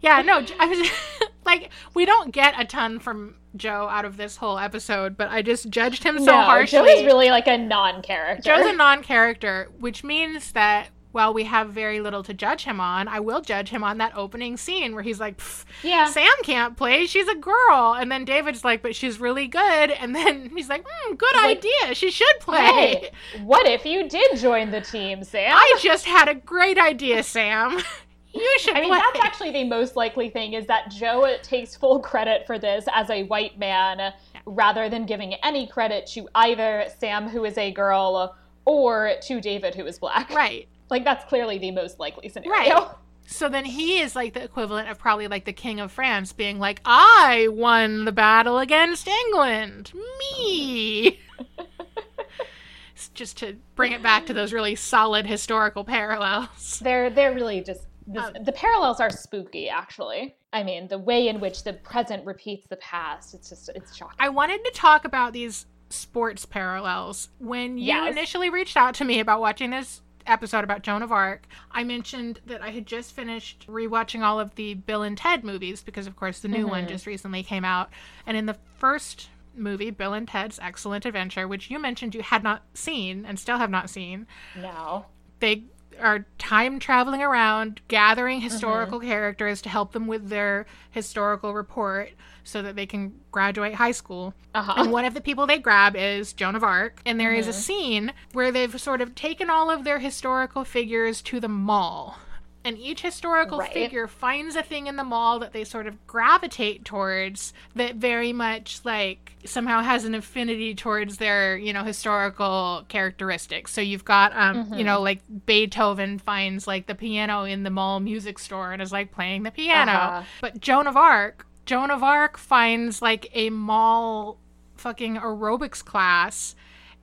Yeah, no, I was like, we don't get a ton from Joe out of this whole episode, but I just judged him so no, harshly. Joe is really like a non-character. Joe's a non-character, which means that while we have very little to judge him on, I will judge him on that opening scene where he's like, yeah. "Sam can't play; she's a girl," and then David's like, "But she's really good," and then he's like, mm, "Good like, idea; she should play." Hey, what if you did join the team, Sam? I just had a great idea, Sam. You should I mean, play. that's actually the most likely thing is that Joe takes full credit for this as a white man rather than giving any credit to either Sam, who is a girl, or to David, who is black. right. Like, that's clearly the most likely scenario. Right. So then he is like the equivalent of probably like the king of France being like, I won the battle against England. Me. Just to bring it back to those really solid historical parallels. They're, they're really just. This, Um, the parallels are spooky, actually. I mean, the way in which the present repeats the past, it's just, it's shocking. I wanted to talk about these sports parallels. When you Yes. initially reached out to me about watching this episode about Joan of Arc, I mentioned that I had just finished rewatching all of the Bill and Ted movies because, of course, the new one just recently came out. And in the first movie, Bill and Ted's Excellent Adventure, which you mentioned you had not seen and still have not seen, No. they are time traveling around gathering Mm-hmm. historical characters to help them with their historical report so that they can graduate high school. Uh-huh. And one of the people they grab is Joan of Arc. And there is Mm-hmm. a scene where they've sort of taken all of their historical figures to the mall. And each historical Right. figure finds a thing in the mall that they sort of gravitate towards that very much like somehow has an affinity towards their, you know, historical characteristics. So you've got um, Mm-hmm. you know, like Beethoven finds like the piano in the mall music store and is like playing the piano. Uh-huh. But Joan of Arc, Joan of Arc finds like a mall fucking aerobics class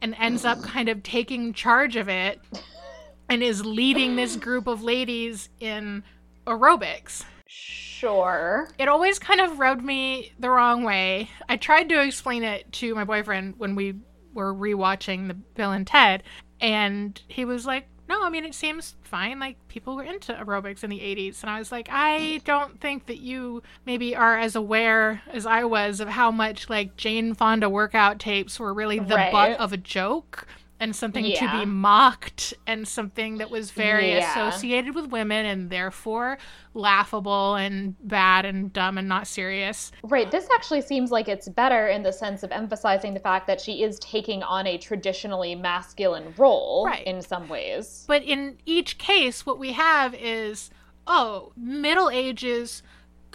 and ends up kind of taking charge of it and is leading this group of ladies in aerobics. Sure. It always kind of rubbed me the wrong way. I tried to explain it to my boyfriend when we were rewatching the Bill and Ted, and he was like, "No, I mean it seems fine. Like people were into aerobics in the '80s." And I was like, "I don't think that you maybe are as aware as I was of how much like Jane Fonda workout tapes were really the Right. butt of a joke." And something to be mocked, and something that was very Yeah. associated with women, and therefore laughable and bad and dumb and not serious. Right. This actually seems like it's better in the sense of emphasizing the fact that she is taking on a traditionally masculine role Right. in some ways. But in each case, what we have is oh, Middle Ages,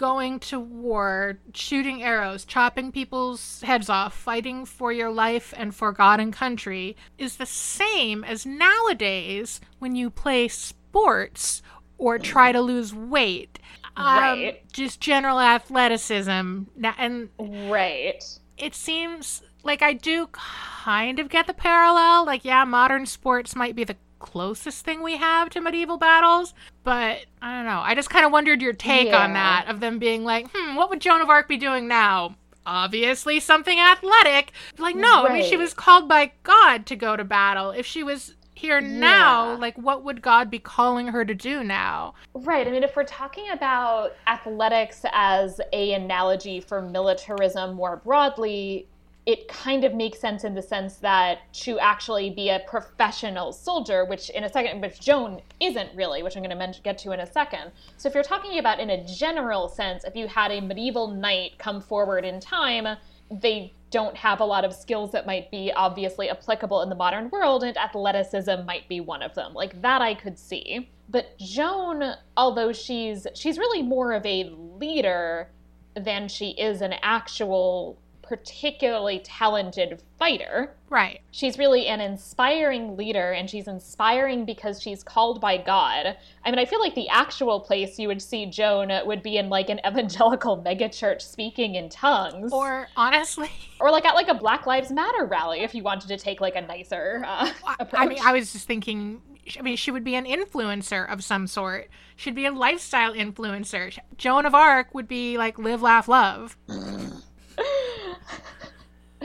going to war, shooting arrows, chopping people's heads off, fighting for your life and for God and country is the same as nowadays when you play sports or try to lose weight. Um, Right. Just general athleticism. And Right. it seems like I do kind of get the parallel. Like, yeah, modern sports might be the closest thing we have to medieval battles, but I don't know. I just kind of wondered your take on that of them being like, hmm, what would Joan of Arc be doing now? Obviously, something athletic. Like, no, I mean, she was called by God to go to battle. If she was here now, like, what would God be calling her to do now? Right. I mean, if we're talking about athletics as a analogy for militarism more broadly, it kind of makes sense in the sense that to actually be a professional soldier, which in a second, which Joan isn't really, which I'm going to get to in a second. So if you're talking about in a general sense, if you had a medieval knight come forward in time, they don't have a lot of skills that might be obviously applicable in the modern world, and athleticism might be one of them. Like that I could see. But Joan, although she's she's really more of a leader than she is an actual particularly talented fighter. Right. She's really an inspiring leader, and she's inspiring because she's called by God. I mean, I feel like the actual place you would see Joan would be in like an evangelical megachurch speaking in tongues, Or honestly, or like at like a Black Lives Matter rally if you wanted to take like a nicer uh, approach. I mean, I was just thinking. I mean, she would be an influencer of some sort. She'd be a lifestyle influencer. Joan of Arc would be like live, laugh, love.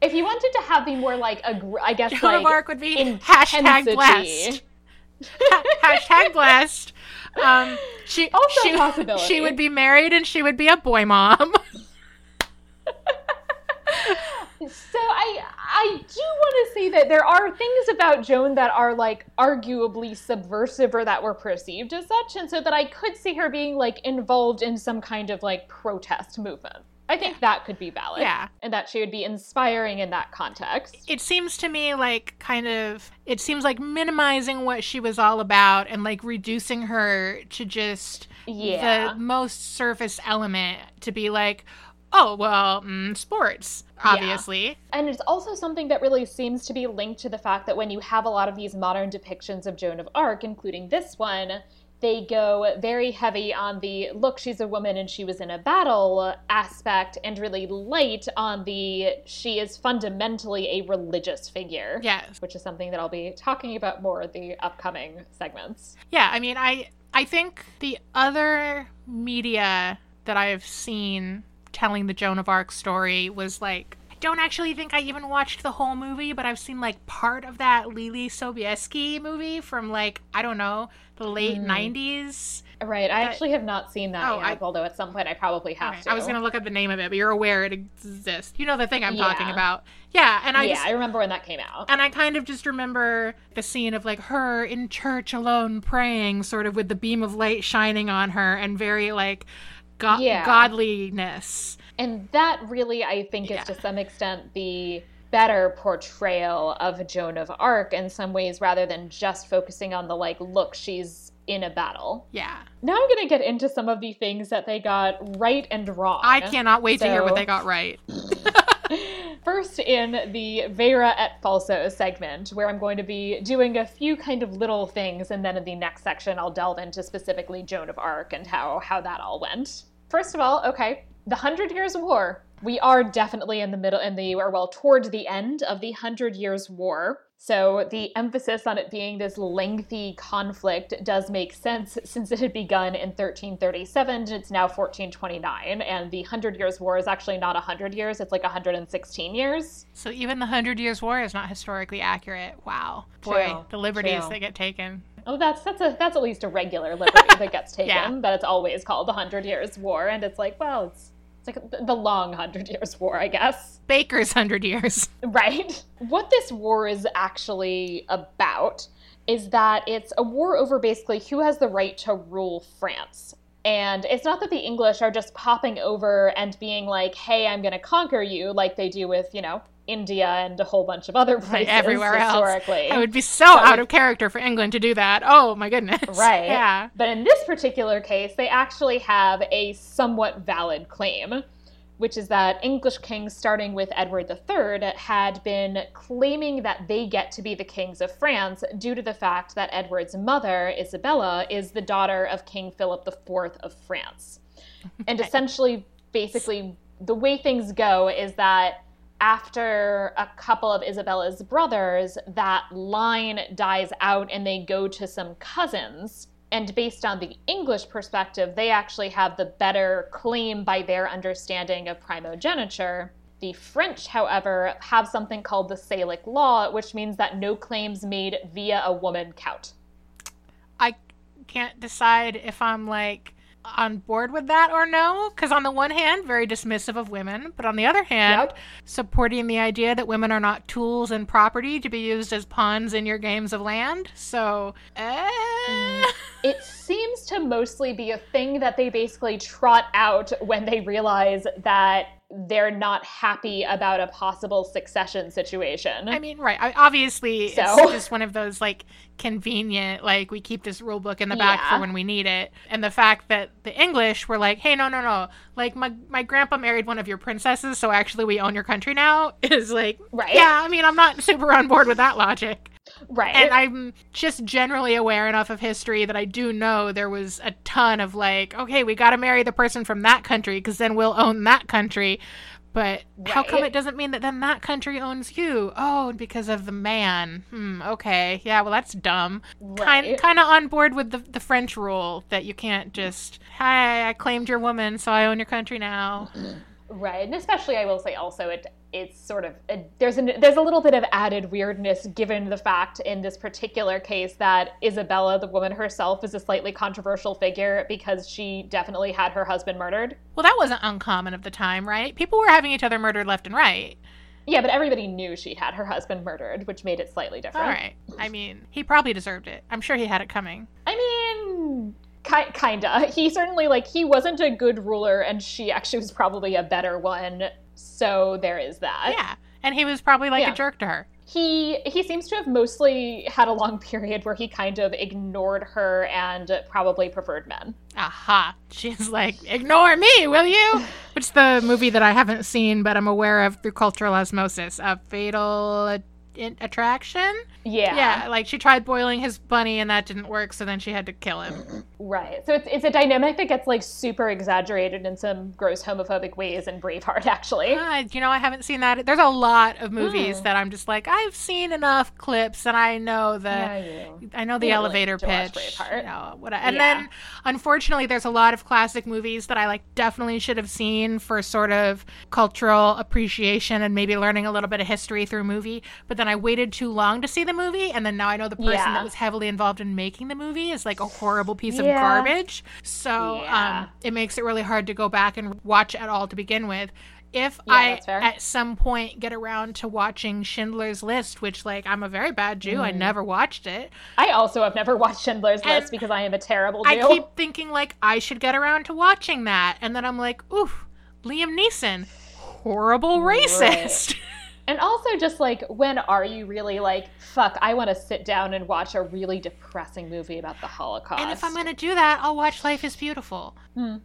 if you wanted to have the more like a, gr- I guess Joan like of Arc would be intensity. hashtag blessed. Ha- hashtag blessed. Um, she Also she, possibility. she would be married and she would be a boy mom. So I I do want to say that there are things about Joan that are like arguably subversive or that were perceived as such, and so that I could see her being like involved in some kind of like protest movement. I think that could be valid. Yeah. And that she would be inspiring in that context. it seems to me like kind of it seems like minimizing what she was all about and like reducing her to just Yeah. the most surface element to be like oh well mm, sports obviously And it's also something that really seems to be linked to the fact that when you have a lot of these modern depictions of Joan of Arc, including this one, they go very heavy on the look, she's a woman and she was in a battle aspect, and really light on the she is fundamentally a religious figure. yes Which is something that I'll be talking about more in the upcoming segments. yeah i mean i i think the other media that i've seen telling the joan of arc story was like I don't actually think I even watched the whole movie, but I've seen like part of that Leelee Sobieski movie from like I don't know the late hmm. '90s. Right, I actually have not seen that Oh, yet, I- although at some point I probably have to. I was gonna look up the name of it, but you're aware it exists. You know the thing I'm talking about. Yeah, and I yeah, just I remember when that came out. and I kind of just remember the scene of like her in church alone praying, sort of with the beam of light shining on her, and very like go- Yeah. godliness. And that really, I think, is Yeah. to some extent the better portrayal of Joan of Arc in some ways, rather than just focusing on the like, look, she's in a battle. Yeah, Now I'm going to get into some of the things that they got right and wrong. I cannot wait to hear what they got right. First, in the Vera et Falso segment, where I'm going to be doing a few kind of little things, and then in the next section, I'll delve into specifically Joan of Arc and how, how that all went. First of all, okay, the Hundred Years' War. We are definitely in the middle, in the, or well, toward the end of the Hundred Years' War. So the emphasis on it being this lengthy conflict does make sense since it had begun in 1337 and it's now 1429. And the Hundred Years' War is actually not 100 years, it's like 116 years. So even the Hundred Years' War is not historically accurate. Wow, boy, True, the liberties true. that get taken. Oh, that's that's a that's at least a regular liberty that gets taken. Yeah. That it's always called the Hundred Years' War, and it's like, well, it's it's like the long Hundred Years' War, I guess. Baker's Hundred Years. Right. What this war is actually about is that it's a war over basically who has the right to rule France. And it's not that the English are just popping over and being like, hey, I'm going to conquer you, like they do with, you know, India and a whole bunch of other places everywhere else. historically. It would be so That out of character for England to do that. Oh my goodness. Right. Yeah. But in this particular case, they actually have a somewhat valid claim, which is that English kings, starting with Edward III, had been claiming that they get to be the kings of France due to the fact that Edward's mother, Isabella, is the daughter of King Philip IV of France. And essentially, basically, the way things go is that after a couple of Isabella's brothers, that line dies out and they go to some cousins. And based on the English perspective, they actually have the better claim by their understanding of primogeniture. The French, however, have something called the Salic Law, which means that no claims made via a woman count. I can't decide if I'm like on board with that or no. Because on the one hand, very dismissive of women, but on the other hand, Yep. supporting the idea that women are not tools and property to be used as pawns in your games of land. So, eh. It seems to mostly be a thing that they basically trot out when they realize that they're not happy about a possible succession situation. I mean, right. I, obviously, So- it's just one of those like convenient, like we keep this rule book in the back Yeah. for when we need it. And the fact that the English were like, hey, no, no, no. Like, my, my grandpa married one of your princesses, so actually we own your country now is like, Right. yeah, I mean, I'm not super on board with that logic. Right. And I'm just generally aware enough of history that I do know there was a ton of like, okay, we got to marry the person from that country because then we'll own that country. But how come it doesn't mean that then that country owns you? Oh, because of the man. Hmm. Okay. Yeah. Well, that's dumb. Kind Right. kind of on board with the the French rule that you can't just, hi, I claimed your woman, so I own your country now. Right, and especially I will say also it it's sort of it, there's a there's a little bit of added weirdness given the fact in this particular case that Isabella, the woman herself, is a slightly controversial figure because she definitely had her husband murdered. Well, that wasn't uncommon of the time, right? People were having each other murdered left and right. Yeah, but everybody knew she had her husband murdered, which made it slightly different. All right. I mean, he probably deserved it. I'm sure he had it coming. I mean, ki- kinda. He certainly like he wasn't a good ruler, and she actually was probably a better one. So there is that. Yeah. And he was probably like Yeah. a jerk to her. He he seems to have mostly had a long period where he kind of ignored her and probably preferred men. Aha. She's like, ignore me, will you? Which is the movie that I haven't seen, but I'm aware of through cultural osmosis. A fatal attraction? Yeah. Yeah. Like she tried boiling his bunny and that didn't work, so then she had to kill him. Right. So it's it's a dynamic that gets like super exaggerated in some gross homophobic ways in Braveheart actually. Ah, you know, I haven't seen that. There's a lot of movies Hmm. that I'm just like, I've seen enough clips and I know the. you. I know the elevator watch pitch. Braveheart. You know, what and Yeah. then unfortunately there's a lot of classic movies that I like definitely should have seen for sort of cultural appreciation and maybe learning a little bit of history through movie. But then I waited too long to see the movie and then now I know the person Yeah. that was heavily involved in making the movie is like a horrible piece of garbage. So Yeah. um it makes it really hard to go back and watch at all to begin with. If Yeah, I at some point get around to watching Schindler's List, which like I'm a very bad Jew, Mm. I never watched it. I also have never watched Schindler's And List because I am a terrible Jew. I keep thinking like I should get around to watching that, and then I'm like, oof, Liam Neeson, horrible racist. And also, just like, when are you really like, fuck, I want to sit down and watch a really depressing movie about the Holocaust? and if I'm gonna do that, I'll watch Life Is Beautiful. Hmm.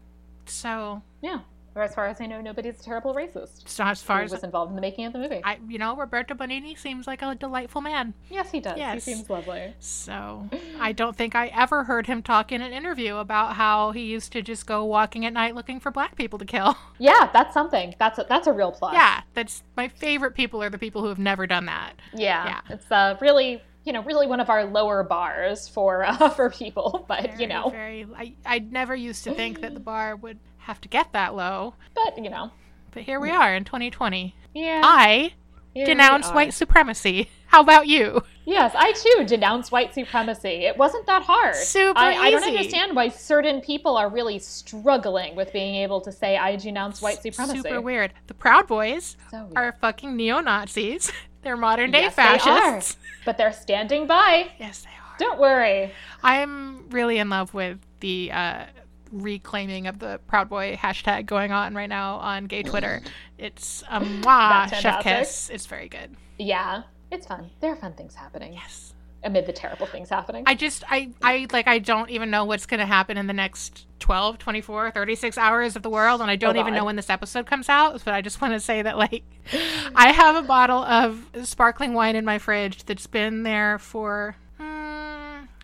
So, Yeah. Or as far as I know, nobody's a terrible racist. so as far as was involved in the making of the movie. I, you know, Roberto Benigni seems like a delightful man. yes, he does. Yes. He seems lovely. So I don't think I ever heard him talk in an interview about how he used to just go walking at night looking for black people to kill. Yeah, that's something. That's a, that's a real plus. yeah, that's my favorite people are the people who have never done that. Yeah. Yeah. It's uh, really, you know, really one of our lower bars for uh, for people. But Very, you know, very. I I never used to think that the bar would have to get that low, but you know, but here we are in 2020. yeah. I here denounce white supremacy. How about you? Yes, I too denounce white supremacy. It wasn't that hard. Super I, I don't understand why certain people are really struggling with being able to say I denounce white supremacy. Super weird. The Proud Boys So are fucking neo Nazis. They're modern day Yes, they are. fascists. But they're standing by. Yes, they are. Don't worry. I'm really in love with the uh, reclaiming of the Proud Boy hashtag going on right now on gay mm. Twitter. It's a mwah, chef kiss. It's very good. Yeah, it's fun. There are fun things happening Yes. amid the terrible things happening. I just I I like I don't even know what's going to happen in the next 12, 24, 36 hours of the world and I don't Oh, even know when this episode comes out, but I just want to say that like I have a bottle of sparkling wine in my fridge that's been there for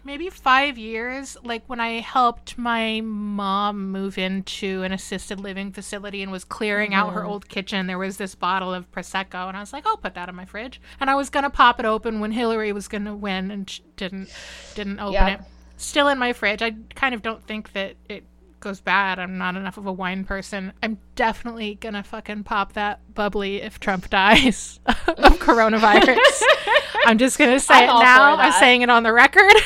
maybe 5 years like when I helped my mom move into an assisted living facility and was clearing out her old kitchen there was this bottle of prosecco and I was like I'll put that in my fridge and I was going to pop it open when Hillary was going to win and she didn't didn't open Yeah. it still in my fridge. I kind of don't think that it goes bad. I'm not enough of a wine person. I'm definitely gonna fucking pop that bubbly if Trump dies of coronavirus. I'm just gonna say I'm it now. I'm saying it on the record.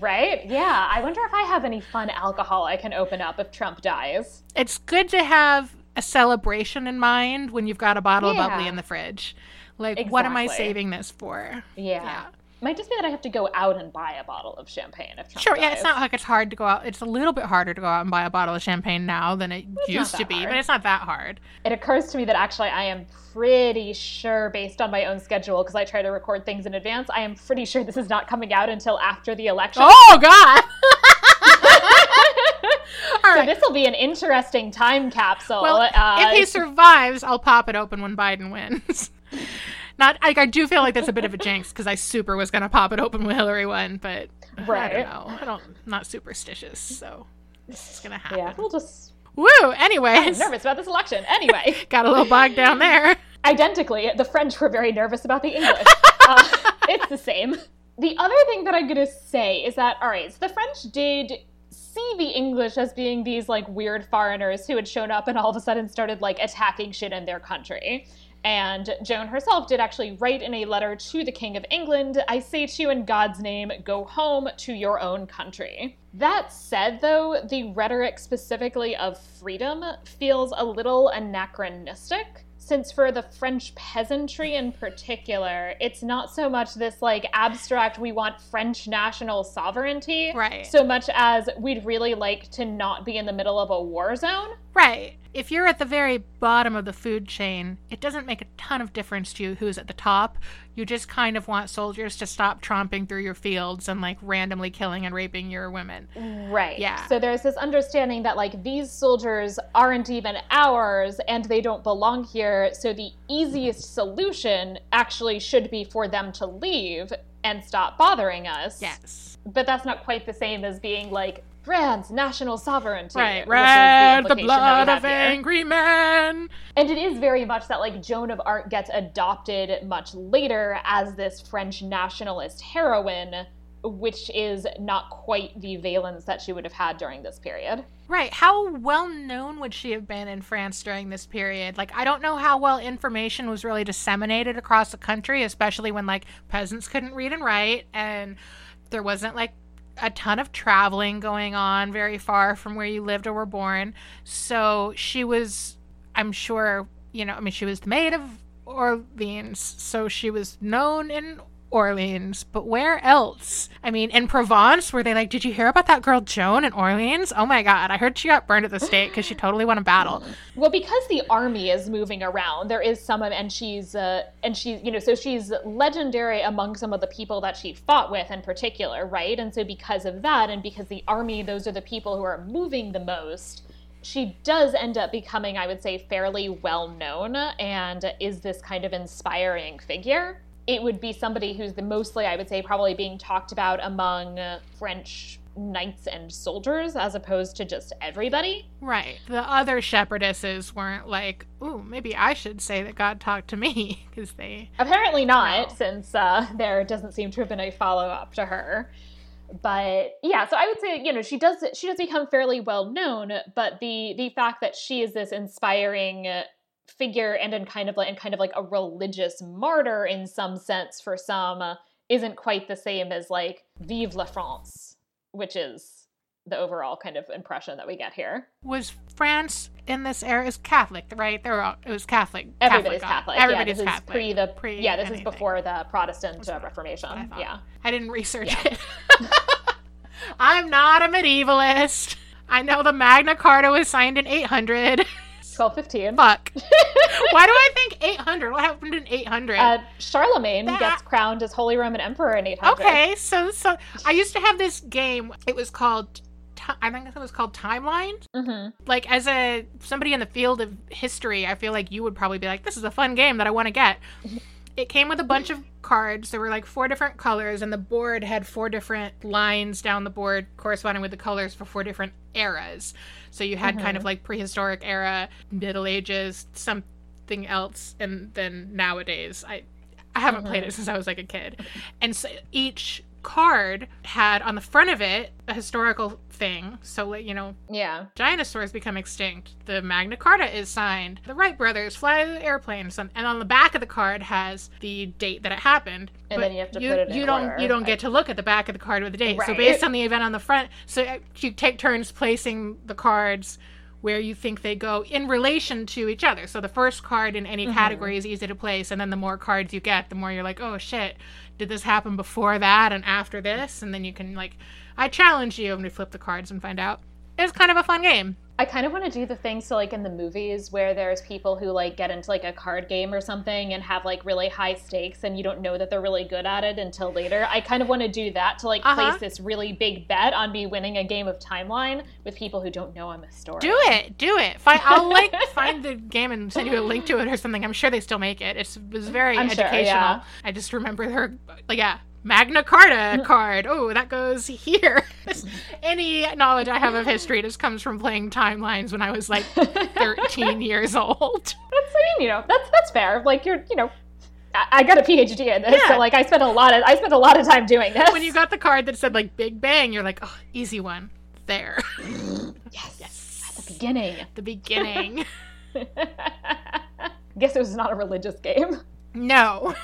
right? Yeah. I wonder if I have any fun alcohol I can open up if Trump dies. It's good to have a celebration in mind when you've got a bottle of bubbly in the fridge. Like, what am I saving this for? Yeah. Yeah. Might just be that I have to go out and buy a bottle of champagne if Trump Sure, dies. yeah, it's not like it's hard to go out. It's a little bit harder to go out and buy a bottle of champagne now than it not used to be, hard. but it's not that hard. It occurs to me that actually I am pretty sure, based on my own schedule, because I try to record things in advance, I am pretty sure this is not coming out until after the election. Oh God! All so right. this will be an interesting time capsule. Well, uh, if he survives, I'll pop it open when Biden wins. Not, I, I do feel like that's a bit of a jinx because I super was gonna pop it open when Hillary won, but I don't know. I don't, I'm not superstitious, so this is gonna happen. yeah, we'll just. Woo! Anyway I'm nervous about this election. Anyway, got a little bogged down there. identically, the French were very nervous about the English. uh, it's the same. The other thing that I'm gonna say is that all right, so the French did see the English as being these like weird foreigners who had shown up and all of a sudden started like attacking shit in their country. And Joan herself did actually write in a letter to the King of England I say to you in God's name, go home to your own country. That said, though, the rhetoric specifically of freedom feels a little anachronistic. Since for the French peasantry in particular, it's not so much this like abstract, we want French national sovereignty, Right. so much as we'd really like to not be in the middle of a war zone. Right. If you're at the very bottom of the food chain, it doesn't make a ton of difference to you who's at the top. You just kind of want soldiers to stop tromping through your fields and like randomly killing and raping your women. Right. Yeah. So there's this understanding that like these soldiers aren't even ours and they don't belong here. So the easiest solution actually should be for them to leave and stop bothering us. Yes. But that's not quite the same as being like France, national sovereignty. Right. Red, the we blood of here. angry men. And it is very much that like Joan of Arc gets adopted much later as this French nationalist heroine, which is not quite the valence that she would have had during this period. Right. How well known would she have been in France during this period? Like, I don't know how well information was really disseminated across the country, especially when, like, peasants couldn't read and write and there wasn't, like, a ton of traveling going on very far from where you lived or were born. So she was, I'm sure, you know, I mean, she was the maid of Orleans, so she was known in Orleans, but where else? I mean, in Provence, were they like, did you hear about that girl Joan in Orleans? Oh my god, I heard she got burned at the stake because she totally won a battle. Well, because the army is moving around, there is some, of, and she's, uh, and she's, you know, so she's legendary among some of the people that she fought with in particular, right? And so because of that, and because the army, those are the people who are moving the most, she does end up becoming, I would say, fairly well known and is this kind of inspiring figure. It would be somebody who's the mostly, I would say, probably being talked about among French knights and soldiers as opposed to just everybody. Right. The other shepherdesses weren't like, ooh, maybe I should say that God talked to me because they. Apparently not, No. since uh, there doesn't seem to have been a follow up to her. But yeah, so I would say you know she does she does become fairly well known, but the the fact that she is this inspiring figure and in kind of like and kind of like a religious martyr in some sense for some uh, isn't quite the same as like Vive la France, which is the overall kind of impression that we get here. Was France in this era is Catholic, right? there were it was Catholic. Everybody's God. Catholic. Everybody's yeah, this Catholic. is pre the Pre yeah. This anything. is before the Protestant uh, Reformation. I. Yeah. I didn't research Yeah. it. I'm not a medievalist. I know the Magna Carta was signed in 800. 1215. Fuck. Why do I think 800? What happened in 800? Uh, Charlemagne That- gets crowned as Holy Roman Emperor in 800. okay, so so I used to have this game. It was called. I think it was called Timeline. hmm Like as a somebody in the field of history, I feel like you would probably be like, "This is a fun game that I want to get." It came with a bunch of cards. There were like four different colors, and the board had four different lines down the board corresponding with the colors for four different eras. So you had kind of mm-hmm. like prehistoric era, Middle Ages, something else, and then nowadays. I I haven't played it mm-hmm. since I was like a kid, and so each card had on the front of it a historical thing. So like you know Yeah. dinosaurs become extinct. The Magna Carta is signed. The Wright brothers fly the airplane, and on the back of the card has the date that it happened. And But then you have to you, put it in you don't order. you don't get to look at the back of the card with the date. So based on the event on the front, so uh, you take turns placing the cards where you think they go in relation to each other. So the first card in Mm-hmm. any category is easy to place, and then the more cards you get, the more you're like, oh shit, did this happen before that and after this? And then you can like, I challenge you, and we flip the cards and find out. It's kind of a fun game. I kind of want to do the thing so like in the movies where there's people who like get into like a card game or something and have like really high stakes and you don't know that they're really good at it until later. I kind of want to do that to like Uh-huh. place this really big bet on me winning a game of timeline with people who don't know I'm a story. Do it, do it. Find, I'll like find the game and send you a link to it or something. I'm sure they still make it. It's, it was very I'm sure, educational. yeah. I just remember her, like, yeah, Magna Carta card. Oh, that goes here. Any knowledge I have of history just comes from playing timelines when I was like 13 years old. That's I mean, you know, that's that's fair. Like you're, you know, I, got a PhD in this, Yeah. so like I spent a lot of I spent a lot of time doing this. When you got the card that said like Big Bang, you're like, oh, easy one. There. yes, yes. at the beginning. At The beginning. Guess it was not a religious game. no.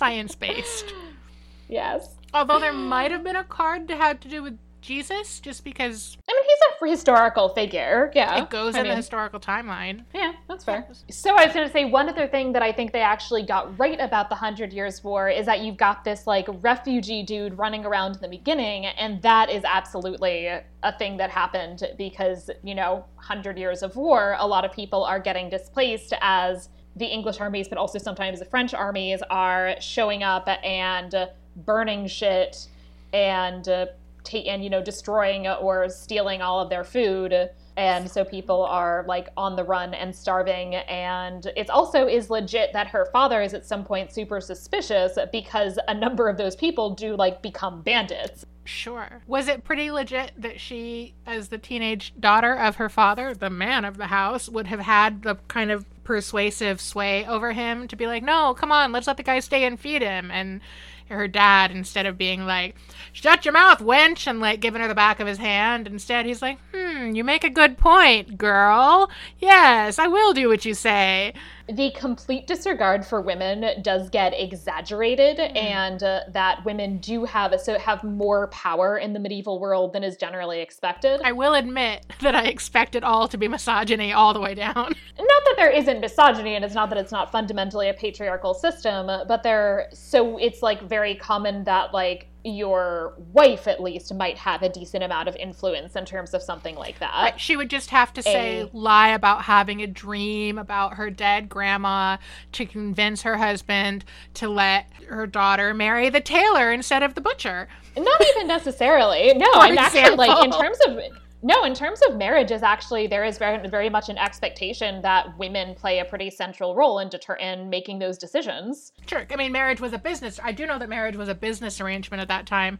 Science based. yes. Although there might have been a card that had to do with Jesus, just because I mean, he's a historical figure. Yeah, it goes I in the historical timeline. Yeah, that's fair. So I was going to say one other thing that I think they actually got right about the Hundred Years' War is that you've got this like refugee dude running around in the beginning, and that is absolutely a thing that happened because you know, Hundred Years of War, a lot of people are getting displaced as the English armies, but also sometimes the French armies are showing up and burning shit and uh, ta- and you know destroying or stealing all of their food. And so people are like on the run and starving. And it also is legit that her father is at some point super suspicious because a number of those people do like become bandits. Sure. Was it pretty legit that she, as the teenage daughter of her father, the man of the house, would have had the kind of persuasive sway over him to be like, no, come on, let's let the guy stay and feed him? And her dad, instead of being like, shut your mouth, wench, and like giving her the back of his hand, instead he's like, hmm, you make a good point, girl. Yes, I will do what you say. The complete disregard for women does get exaggerated Mm-hmm. and uh, that women do have so have more power in the medieval world than is generally expected I will admit that I expect it all to be misogyny all the way down. not that there isn't misogyny and it's not that it's not fundamentally a patriarchal system but there so it's like very common that like your wife at least might have a decent amount of influence in terms of something like that Right, She would just have to say A- lie about having a dream about her dead grandma to convince her husband to let her daughter marry the tailor instead of the butcher. Not even necessarily. No, I'm actually like in terms of no, in terms of marriage is actually there is very very much an expectation that women play a pretty central role in deter in making those decisions. Sure, I mean marriage was a business. I do know that marriage was a business arrangement at that time.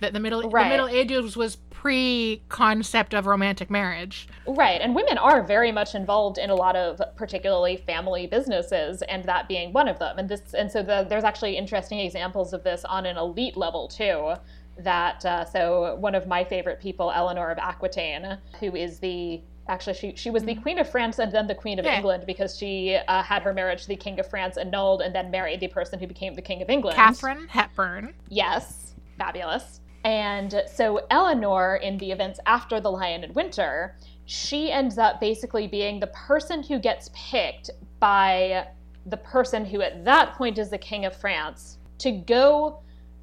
That the middle Right. the Middle Ages was pre concept of romantic marriage. Right, and women are very much involved in a lot of particularly family businesses, and that being one of them. And this, and so the, there's actually interesting examples of this on an elite level too. That uh, so one of my favorite people, Eleanor of Aquitaine, who is the actually she she was the queen of France and then the queen of Yeah. England because she uh, had her marriage to the king of France annulled and then married the person who became the king of England. Katharine Hepburn. Yes, fabulous. And so Eleanor, in the events after the Lion in Winter, she ends up basically being the person who gets picked by the person who at that point is the king of France to go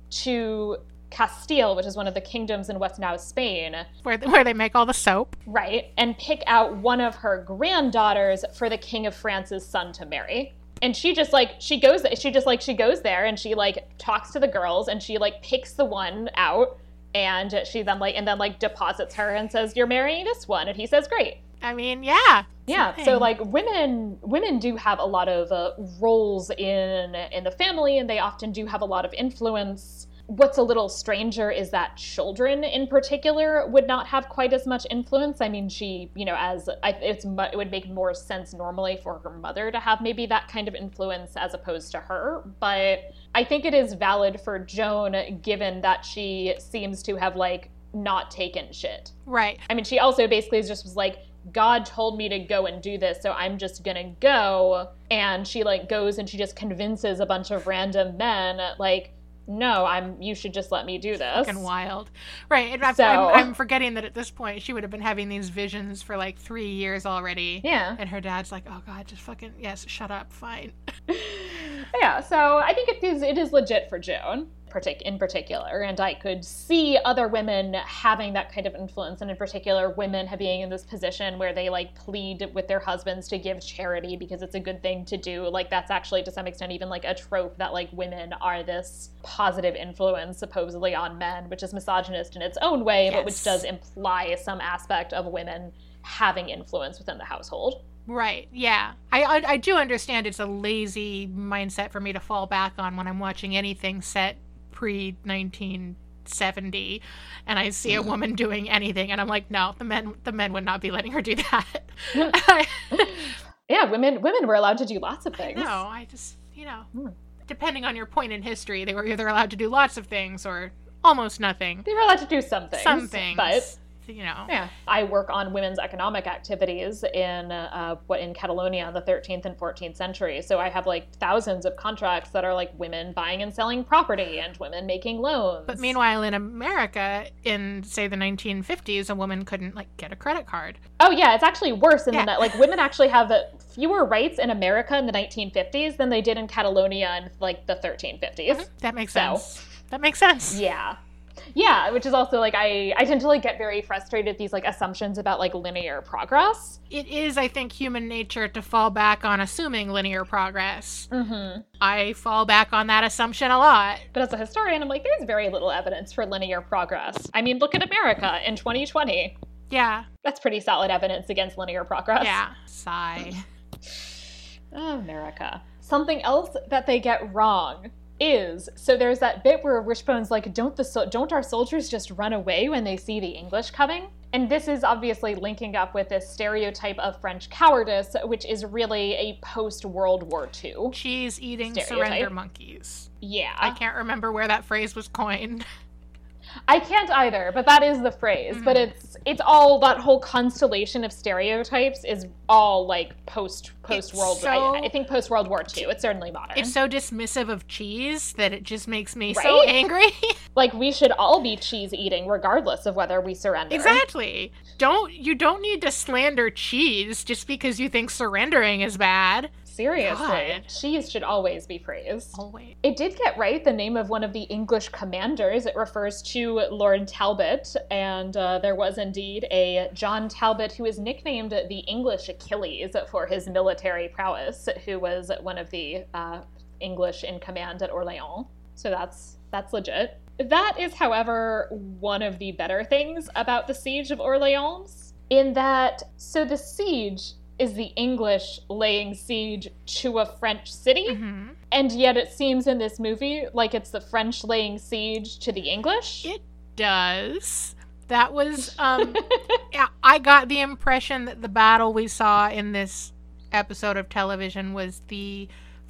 to Castile, which is one of the kingdoms in what's now Spain, Where, where they make all the soap. right, and pick out one of her granddaughters for the king of France's son to marry. And she just like she goes she just like she goes there and she like talks to the girls and she like picks the one out and she then like and then like deposits her and says you're marrying this one and he says great. I mean, yeah. Yeah, so like women women do have a lot of uh, roles in in the family and they often do have a lot of influence. What's a little stranger is that children in particular would not have quite as much influence. I mean, she, you know, as I, it's it would make more sense normally for her mother to have maybe that kind of influence as opposed to her, but I think it is valid for Joan given that she seems to have like not taken shit. Right. I mean, she also basically just was like, God told me to go and do this, so I'm just gonna go. And she like goes and she just convinces a bunch of random men, like, no, I'm. You should just let me do this. Fucking wild. Right. And So- I'm, I'm forgetting that at this point she would have been having these visions for like three years already. Yeah, And her dad's like, oh God, just fucking, yes, shut up, fine. yeah. So I think it is. It is legit for Joan, partic- in particular, and I could see other women having that kind of influence, and in particular, women being in this position where they like plead with their husbands to give charity because it's a good thing to do. Like that's actually to some extent even like a trope that like women are this positive influence supposedly on men, which is misogynist in its own way, but which does imply some aspect of women having influence within the household. Right. Yeah. I, I I do understand it's a lazy mindset for me to fall back on when I'm watching anything set pre 1970 and I see a woman doing anything and I'm like, no, the men the men would not be letting her do that. Yeah, women women were allowed to do lots of things. no, I just, you know, Hmm. depending on your point in history, they were either allowed to do lots of things or almost nothing. They were allowed to do some things. Some things. But you know. yeah, I work on women's economic activities in uh, what in Catalonia in the 13th and 14th century. So I have like thousands of contracts that are like women buying and selling property and women making loans. But meanwhile, in America, in say the 1950s, a woman couldn't like get a credit card. oh yeah, it's actually worse in Yeah. the like women actually have uh, fewer rights in America in the 1950s than they did in Catalonia in like the 1350s. That makes So- sense. That makes sense. Yeah. Yeah, which is also like I I tend to like get very frustrated at these like assumptions about like linear progress. It is, I think, human nature to fall back on assuming linear progress. Mm-hmm. I fall back on that assumption a lot. But as a historian, I'm like, there's very little evidence for linear progress. I mean, look at America in 2020. Yeah, That's pretty solid evidence against linear progress. yeah. Sigh. America. Something else that they get wrong is so there's that bit where Wishbone's like, don't the don't our soldiers just run away when they see the English coming? And this is obviously linking up with this stereotype of French cowardice, which is really a post World War II. Cheese eating Stereotype. surrender monkeys. Yeah, I can't remember where that phrase was coined. I can't either, but that is the phrase. But Mm-hmm. it's it's all that whole constellation of stereotypes is all like post post World. So- I, I think post World War II. It's certainly modern. It's so dismissive of cheese that it just makes me so angry. like we should all be cheese eating, regardless of whether we surrender. exactly. Don't you don't need to slander cheese just because you think surrendering is bad. Seriously, God. cheese should always be praised. Wait. It did get right the name of one of the English commanders. It refers to Lord Talbot, and uh, there was indeed a John Talbot who is nicknamed the English Achilles for his military prowess, who was one of the uh, English in command at Orleans. So that's that's legit. That is, however, one of the better things about the siege of Orleans, in that so the siege is the English laying siege to a French city. hmm And yet it seems in this movie like it's the French laying siege to the English. It does. That was um yeah, I got the impression that the battle we saw in this episode of television was the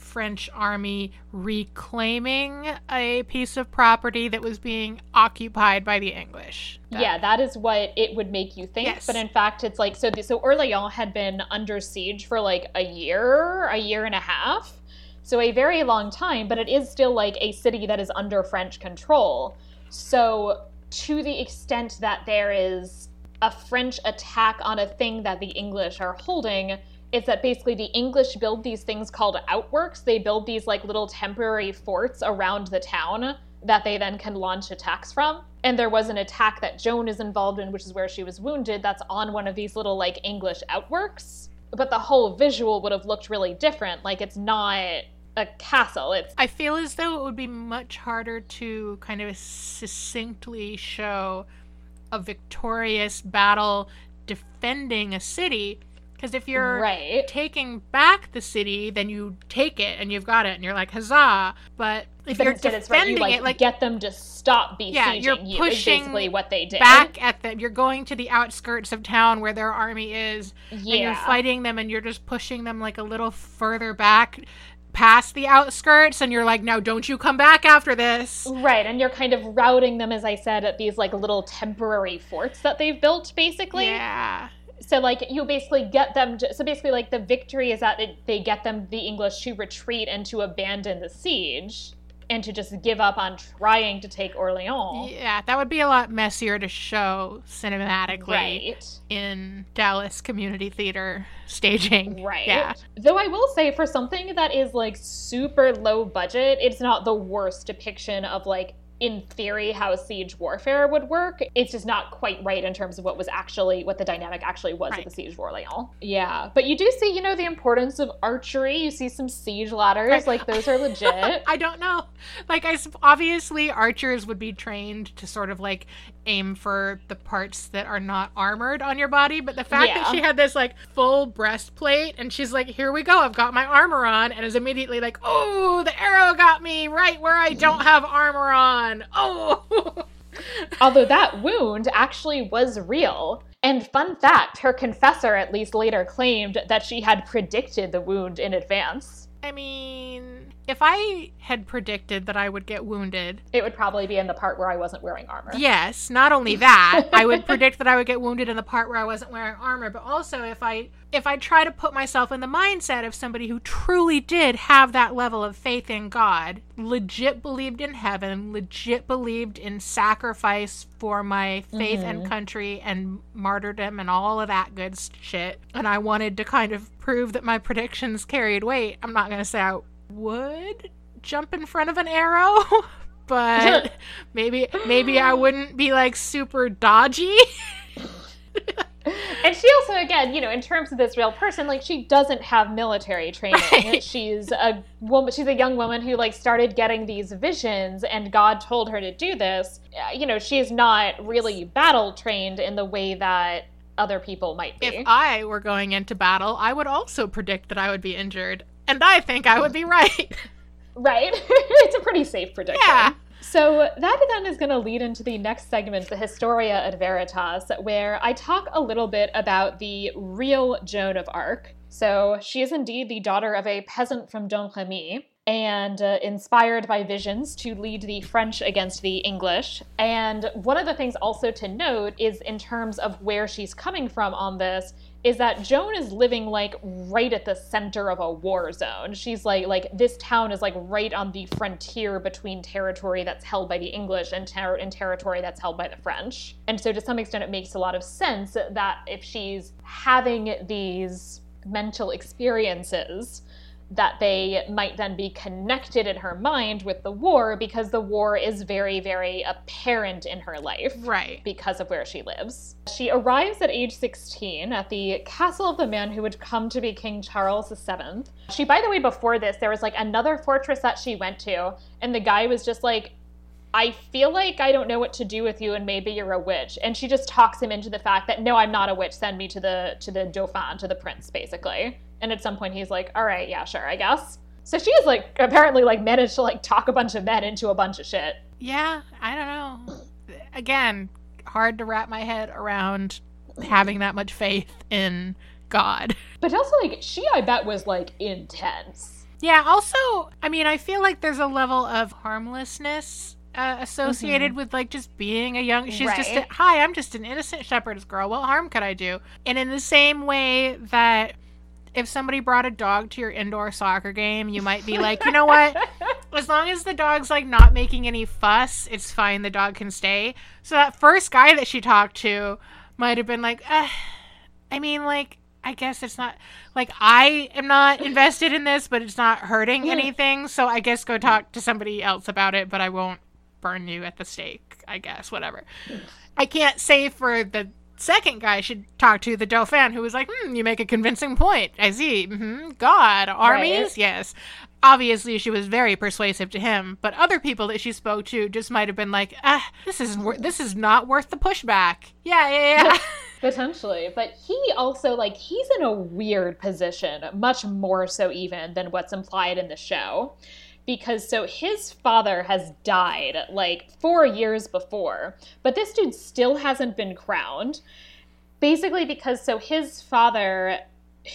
French army reclaiming a piece of property that was being occupied by the English. That- yeah, that is what it would make you think. Yes. But in fact, it's like so. The, so Orleans had been under siege for like a year, a year and a half. So a very long time, but it is still like a city that is under French control. So to the extent that there is a French attack on a thing that the English are holding, it's that basically the English build these things called outworks. They build these like little temporary forts around the town that they then can launch attacks from. And there was an attack that Joan is involved in, which is where she was wounded, that's on one of these little like English outworks. But the whole visual would have looked really different. Like it's not a castle. It's I feel as though it would be much harder to kind of succinctly show a victorious battle defending a city because if you're right. taking back the city, then you take it and you've got it, and you're like huzzah. But if But you're it's right, defending you like, it, like get them to stop besieging Yeah, you're you. Pushing basically what they did. back at them, you're going to the outskirts of town where their army is, yeah. and you're fighting them, and you're just pushing them like a little further back past the outskirts, and you're like, now don't you come back after this. Right, and you're kind of routing them, as I said, at these like little temporary forts that they've built, basically. Yeah. So like you basically get them. To, so basically, like the victory is that it, they get them, the English, to retreat and to abandon the siege, and to just give up on trying to take Orleans. Yeah, that would be a lot messier to show cinematically Right. in Dallas Community Theater staging. Right. Yeah. Though I will say, for something that is like super low budget, it's not the worst depiction of like, in theory, how siege warfare would work. It's just not quite right in terms of what was actually, what the dynamic actually was Right. of the siege of Orleans. Oh, yeah. But you do see, you know, the importance of archery. You see some siege ladders. Right. Like, those are legit. I don't know. Like, I obviously archers would be trained to sort of like aim for the parts that are not armored on your body, but the fact that she had this like full breastplate and she's like, "Here we go, I've got my armor on," and is immediately like, "Oh, the arrow got me right where I don't have armor on." Oh. Although that wound actually was real. And fun fact, her confessor at least later claimed that she had predicted the wound in advance. I mean, if I had predicted that I would get wounded, It would probably be in the part where I wasn't wearing armor. yes, not only that, I would predict that I would get wounded in the part where I wasn't wearing armor, but also if I if I try to put myself in the mindset of somebody who truly did have that level of faith in God, legit believed in heaven, legit believed in sacrifice for my faith and mm-hmm. country and martyrdom and all of that good shit, and I wanted to kind of prove that my predictions carried weight, I'm not going to say I would jump in front of an arrow. But maybe maybe I wouldn't be like super dodgy. And she also, again, you know, in terms of this real person, like she doesn't have military training. Right. She's a woman. She's a young woman who like started getting these visions, and God told her to do this. Uh, You know, she is not really battle trained in the way that other people might be. If I were going into battle, I would also predict that I would be injured. And I think I would be right. Right? it's a pretty safe prediction. Yeah. So that then is going to lead into the next segment, the Historia ad Veritas, where I talk a little bit about the real Joan of Arc. So she is indeed the daughter of a peasant from Domremy and uh, inspired by visions to lead the French against the English. And one of the things also to note is in terms of where she's coming from on this is that Joan is living like right at the center of a war zone. She's like like this town is like right on the frontier between territory that's held by the English and, ter- and territory that's held by the French. And so to some extent it makes a lot of sense that if she's having these mental experiences that they might then be connected in her mind with the war because the war is very very apparent in her life right. because of where she lives. She arrives at age 16 at the castle of the man who would come to be King Charles VII. She, by the way, before this, there was like another fortress that she went to, and the guy was just like, I feel like I don't know what to do with you, and maybe you're a witch. And she just talks him into the fact that no, I'm not a witch. Send me to the to the Dauphin, to the prince, basically. And at some point, he's like, "All right, yeah, sure, I guess." So she has like apparently like managed to like talk a bunch of men into a bunch of shit. Yeah, I don't know. Again, hard to wrap my head around having that much faith in God. But also, like, she, I bet, was like intense. Yeah, also, I mean, I feel like there's a level of harmlessness uh, associated with like just being a young. She's just, a, hi, I'm just an innocent shepherd's girl. What harm could I do? And in the same way that if somebody brought a dog to your indoor soccer game, you might be like, you know what? As long as the dog's like not making any fuss, it's fine. The dog can stay. So that first guy that she talked to might have been like, uh, I mean, like, I guess it's not like I am not invested in this, but it's not hurting anything. So I guess go talk to somebody else about it, but I won't burn you at the stake, I guess, whatever. I can't say for the second guy should talk to the Dauphin, who was like, hmm, you make a convincing point. I see. Mm-hmm. God, armies? Right. Yes. Obviously, she was very persuasive to him, but other people that she spoke to just might have been like, ah, this isn't wor- this is not worth the pushback. Yeah, yeah, yeah. Potentially. But he also, like, he's in a weird position, much more so even than what's implied in the show because so his father has died like four years before, but this dude still hasn't been crowned. Basically, because so his father,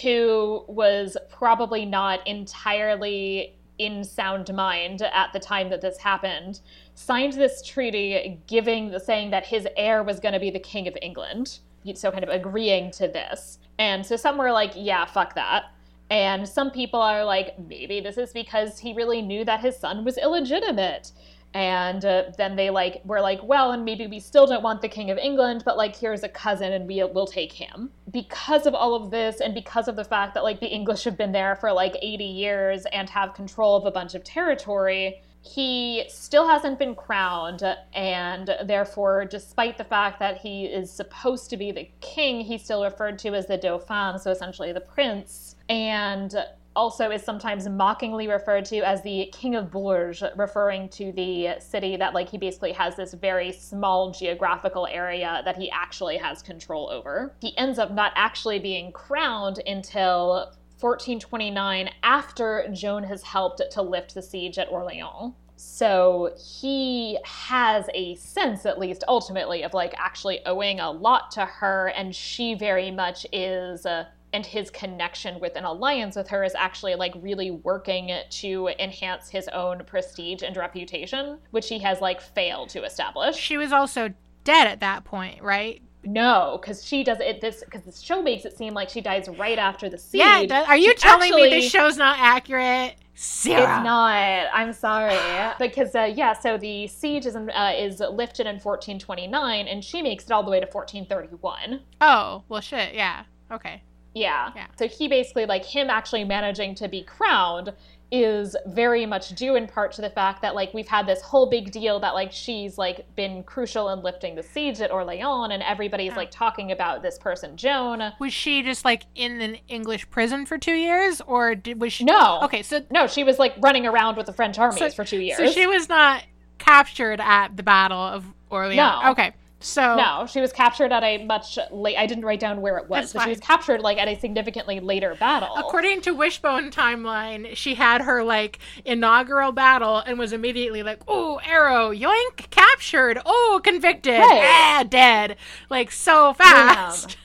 who was probably not entirely in sound mind at the time that this happened, signed this treaty giving the saying that his heir was going to be the king of England. So kind of agreeing to this. And so some were like, yeah, fuck that. And some people are like, maybe this is because he really knew that his son was illegitimate. And uh, then they like were like, well, and maybe we still don't want the king of England, but like here's a cousin, and we will take him. Because of all of this, and because of the fact that like the English have been there for like 80 years and have control of a bunch of territory, he still hasn't been crowned, and therefore, despite the fact that he is supposed to be the king, he's still referred to as the Dauphin, so essentially the prince, and also is sometimes mockingly referred to as the King of Bourges, referring to the city that, like, he basically has this very small geographical area that he actually has control over. He ends up not actually being crowned until 1429 after Joan has helped to lift the siege at Orleans. So he has a sense, at least ultimately, of like actually owing a lot to her, and she very much is. Uh, and his connection with an alliance with her is actually like really working to enhance his own prestige and reputation, which he has like failed to establish. She was also dead at that point, right? No, because she does it. This because the show makes it seem like she dies right after the siege. Yeah, are you she telling actually, me this show's not accurate? Sarah. It's not. I'm sorry. because uh, yeah, so the siege is uh, is lifted in 1429, and she makes it all the way to 1431. Oh well, shit. Yeah. Okay. Yeah. yeah. So he basically like him actually managing to be crowned is very much due in part to the fact that like we've had this whole big deal that like she's like been crucial in lifting the siege at Orleans and everybody's like talking about this person Joan. Was she just like in an English prison for 2 years or did was she No. Okay, so No, she was like running around with the French armies so, for 2 years. So she was not captured at the Battle of Orleans. No. Okay. So no, she was captured at a much late. I didn't write down where it was, but fine. she was captured like at a significantly later battle. According to Wishbone timeline, she had her like inaugural battle and was immediately like, "Oh, arrow, yoink, captured. Oh, convicted. Right. Ah, dead." Like so fast. Damn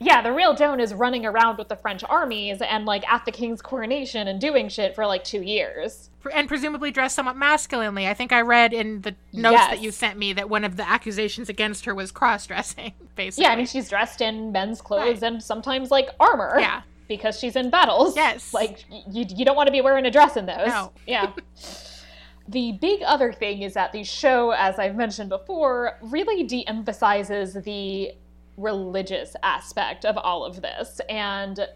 yeah, the real Joan is running around with the French armies and like at the king's coronation and doing shit for like two years. And presumably dressed somewhat masculinely. I think I read in the notes yes. that you sent me that one of the accusations against her was cross dressing, basically. Yeah, I mean, she's dressed in men's clothes right. and sometimes like armor. Yeah. Because she's in battles. Yes. Like, you, you don't want to be wearing a dress in those. No. Yeah. The big other thing is that the show, as I've mentioned before, really de emphasizes the religious aspect of all of this. And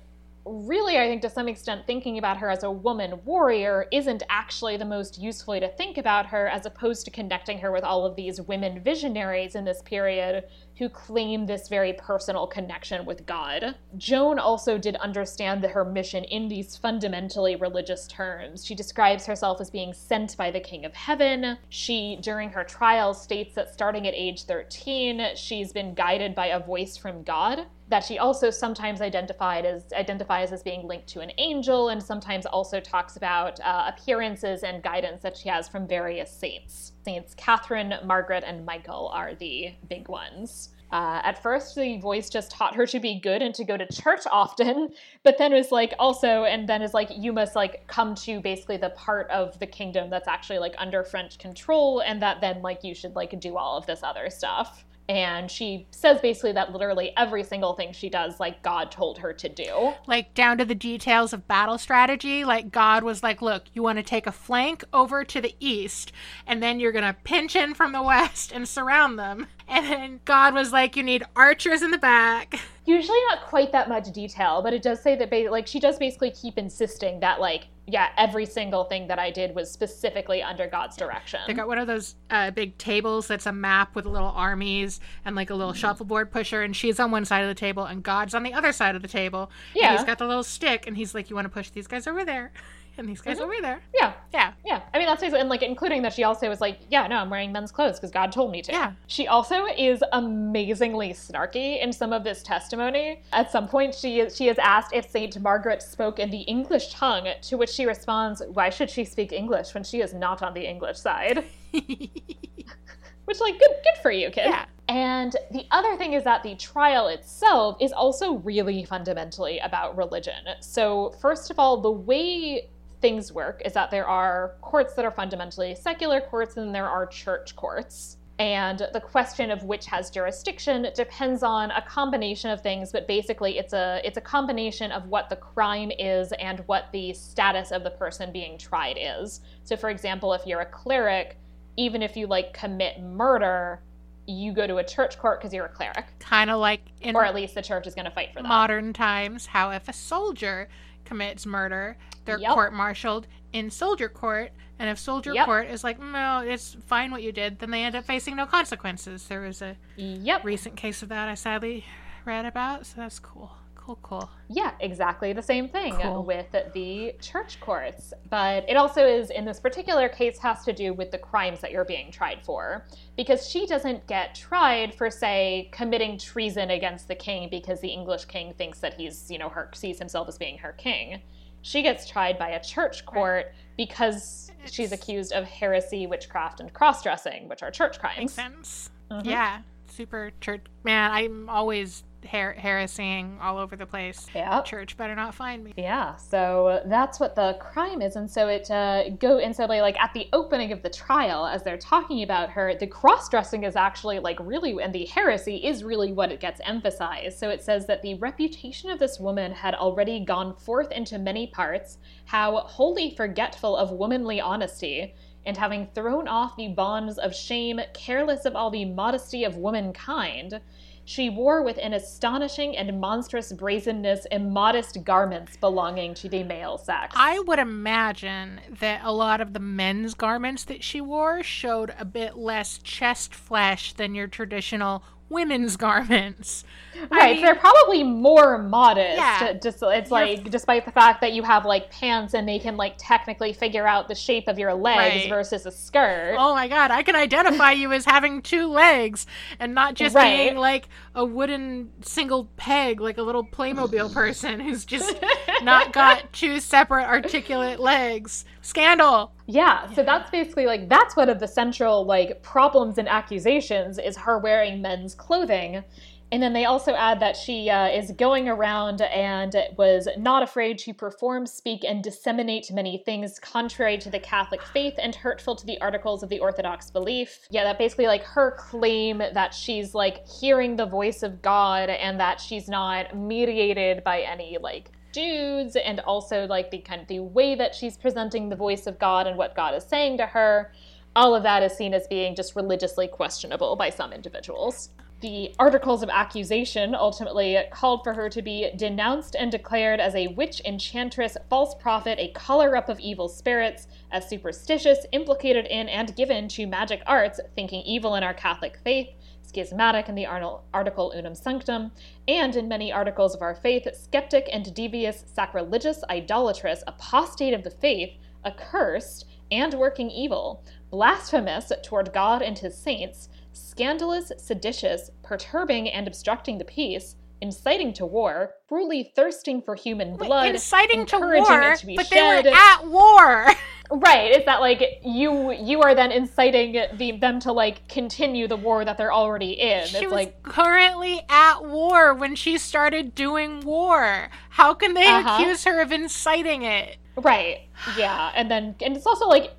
really, I think to some extent, thinking about her as a woman warrior isn't actually the most useful way to think about her, as opposed to connecting her with all of these women visionaries in this period who claim this very personal connection with God. Joan also did understand her mission in these fundamentally religious terms. She describes herself as being sent by the King of Heaven. She, during her trial, states that starting at age 13, she's been guided by a voice from God that she also sometimes identified as identifies as being linked to an angel and sometimes also talks about uh, appearances and guidance that she has from various saints saints catherine margaret and michael are the big ones uh, at first, the voice just taught her to be good and to go to church often, but then was like also, and then is like, you must like come to basically the part of the kingdom that's actually like under French control, and that then like you should like do all of this other stuff and she says basically that literally every single thing she does like god told her to do. Like down to the details of battle strategy like god was like look you want to take a flank over to the east and then you're gonna pinch in from the west and surround them. And then god was like you need archers in the back. Usually not quite that much detail but it does say that like she does basically keep insisting that like yeah, every single thing that I did was specifically under God's direction. They got one of those uh, big tables that's a map with little armies and like a little Mm-hmm. shuffleboard pusher, and she's on one side of the table, and God's on the other side of the table. And Yeah. he's got the little stick, and he's like, "You want to push these guys over there, and these guys Mhm. over there." yeah, Yeah, yeah. I mean, that's basically, and like including that she also was like, yeah, no, I'm wearing men's clothes because God told me to. Yeah. She also is amazingly snarky in some of this testimony. At some point, she is, she is asked if Saint Margaret spoke in the English tongue, to which she responds, "Why should she speak English when she is not on the English side?" Which, like, good, good for you, kid. Yeah. And the other thing is that the trial itself is also really fundamentally about religion. So, first of all, the way things work is that there are courts that are fundamentally secular courts, and there are church courts. And the question of which has jurisdiction depends on a combination of things, but basically it's a it's a combination of what the crime is and what the status of the person being tried is. So for example, if you're a cleric, even if you like commit murder, you go to a church court because you're a cleric, kind of like in or at least the church is going to fight for that. modern times, how if a soldier commits murder, they're Yep. court-martialed in soldier court, and if soldier Yep. court is like, no, it's fine what you did, then they end up facing no consequences. There was a Yep. recent case of that I sadly read about, so that's cool. Cool, cool. Yeah, exactly the same thing Cool. with the church courts. But it also is, in this particular case, has to do with the crimes that you're being tried for. Because she doesn't get tried for, say, committing treason against the king because the English king thinks that he's, you know, her sees himself as being her king. She gets tried by a church court because she's accused of heresy, witchcraft, and cross dressing, which are church crimes. Makes sense. Mhm. Yeah, super church. Man, I'm always her- heresying all over the place. Yep. Church better not find me. Yeah, so that's what the crime is, and so it uh, go and so like, like at the opening of the trial, as they're talking about her, the cross dressing is actually like really, and the heresy is really what it gets emphasized. So it says that the reputation of this woman had already gone forth into many parts, how wholly forgetful of womanly honesty. And having thrown off the bonds of shame, careless of all the modesty of womankind, she wore with an astonishing and monstrous brazenness immodest garments belonging to the male sex. I would imagine that a lot of the men's garments that she wore showed a bit less chest flesh than your traditional women's garments. I right, mean- they're probably more modest. Yeah. Uh, just it's like despite the fact that you have like pants and they can like technically figure out the shape of your legs Right. versus a skirt. Oh my god, I can identify you as having two legs and not just Right. being like a wooden single peg, like a little Playmobil person who's just not got two separate articulate legs. Scandal. Yeah, so that's basically like that's one of the central like problems and accusations is her wearing men's clothing. And then they also add that she uh, is going around and was not afraid to perform, speak, and disseminate many things contrary to the Catholic faith and hurtful to the articles of the Orthodox belief. Yeah, that basically like her claim that she's like hearing the voice of God and that she's not mediated by any like dudes and also like the kind of the way that she's presenting the voice of God and what God is saying to her. All of that is seen as being just religiously questionable by some individuals. The articles of accusation ultimately called for her to be denounced and declared as a witch, enchantress, false prophet, a caller up of evil spirits, as superstitious, implicated in and given to magic arts, thinking evil in our Catholic faith, schismatic in the article Unam Sanctam, and in many articles of our faith, skeptic and devious, sacrilegious, idolatrous, apostate of the faith, accursed, and working evil, blasphemous toward God and his saints, scandalous, seditious, perturbing and obstructing the peace, inciting to war, cruelly thirsting for human blood, Inciting to war, it to be but shed. they were at war. Right, is that like you you are then inciting the, them to like continue the war that they're already in. She it's was like currently at war when she started doing war. How can they Uh-huh. accuse her of inciting it? right, yeah, and then and it's also like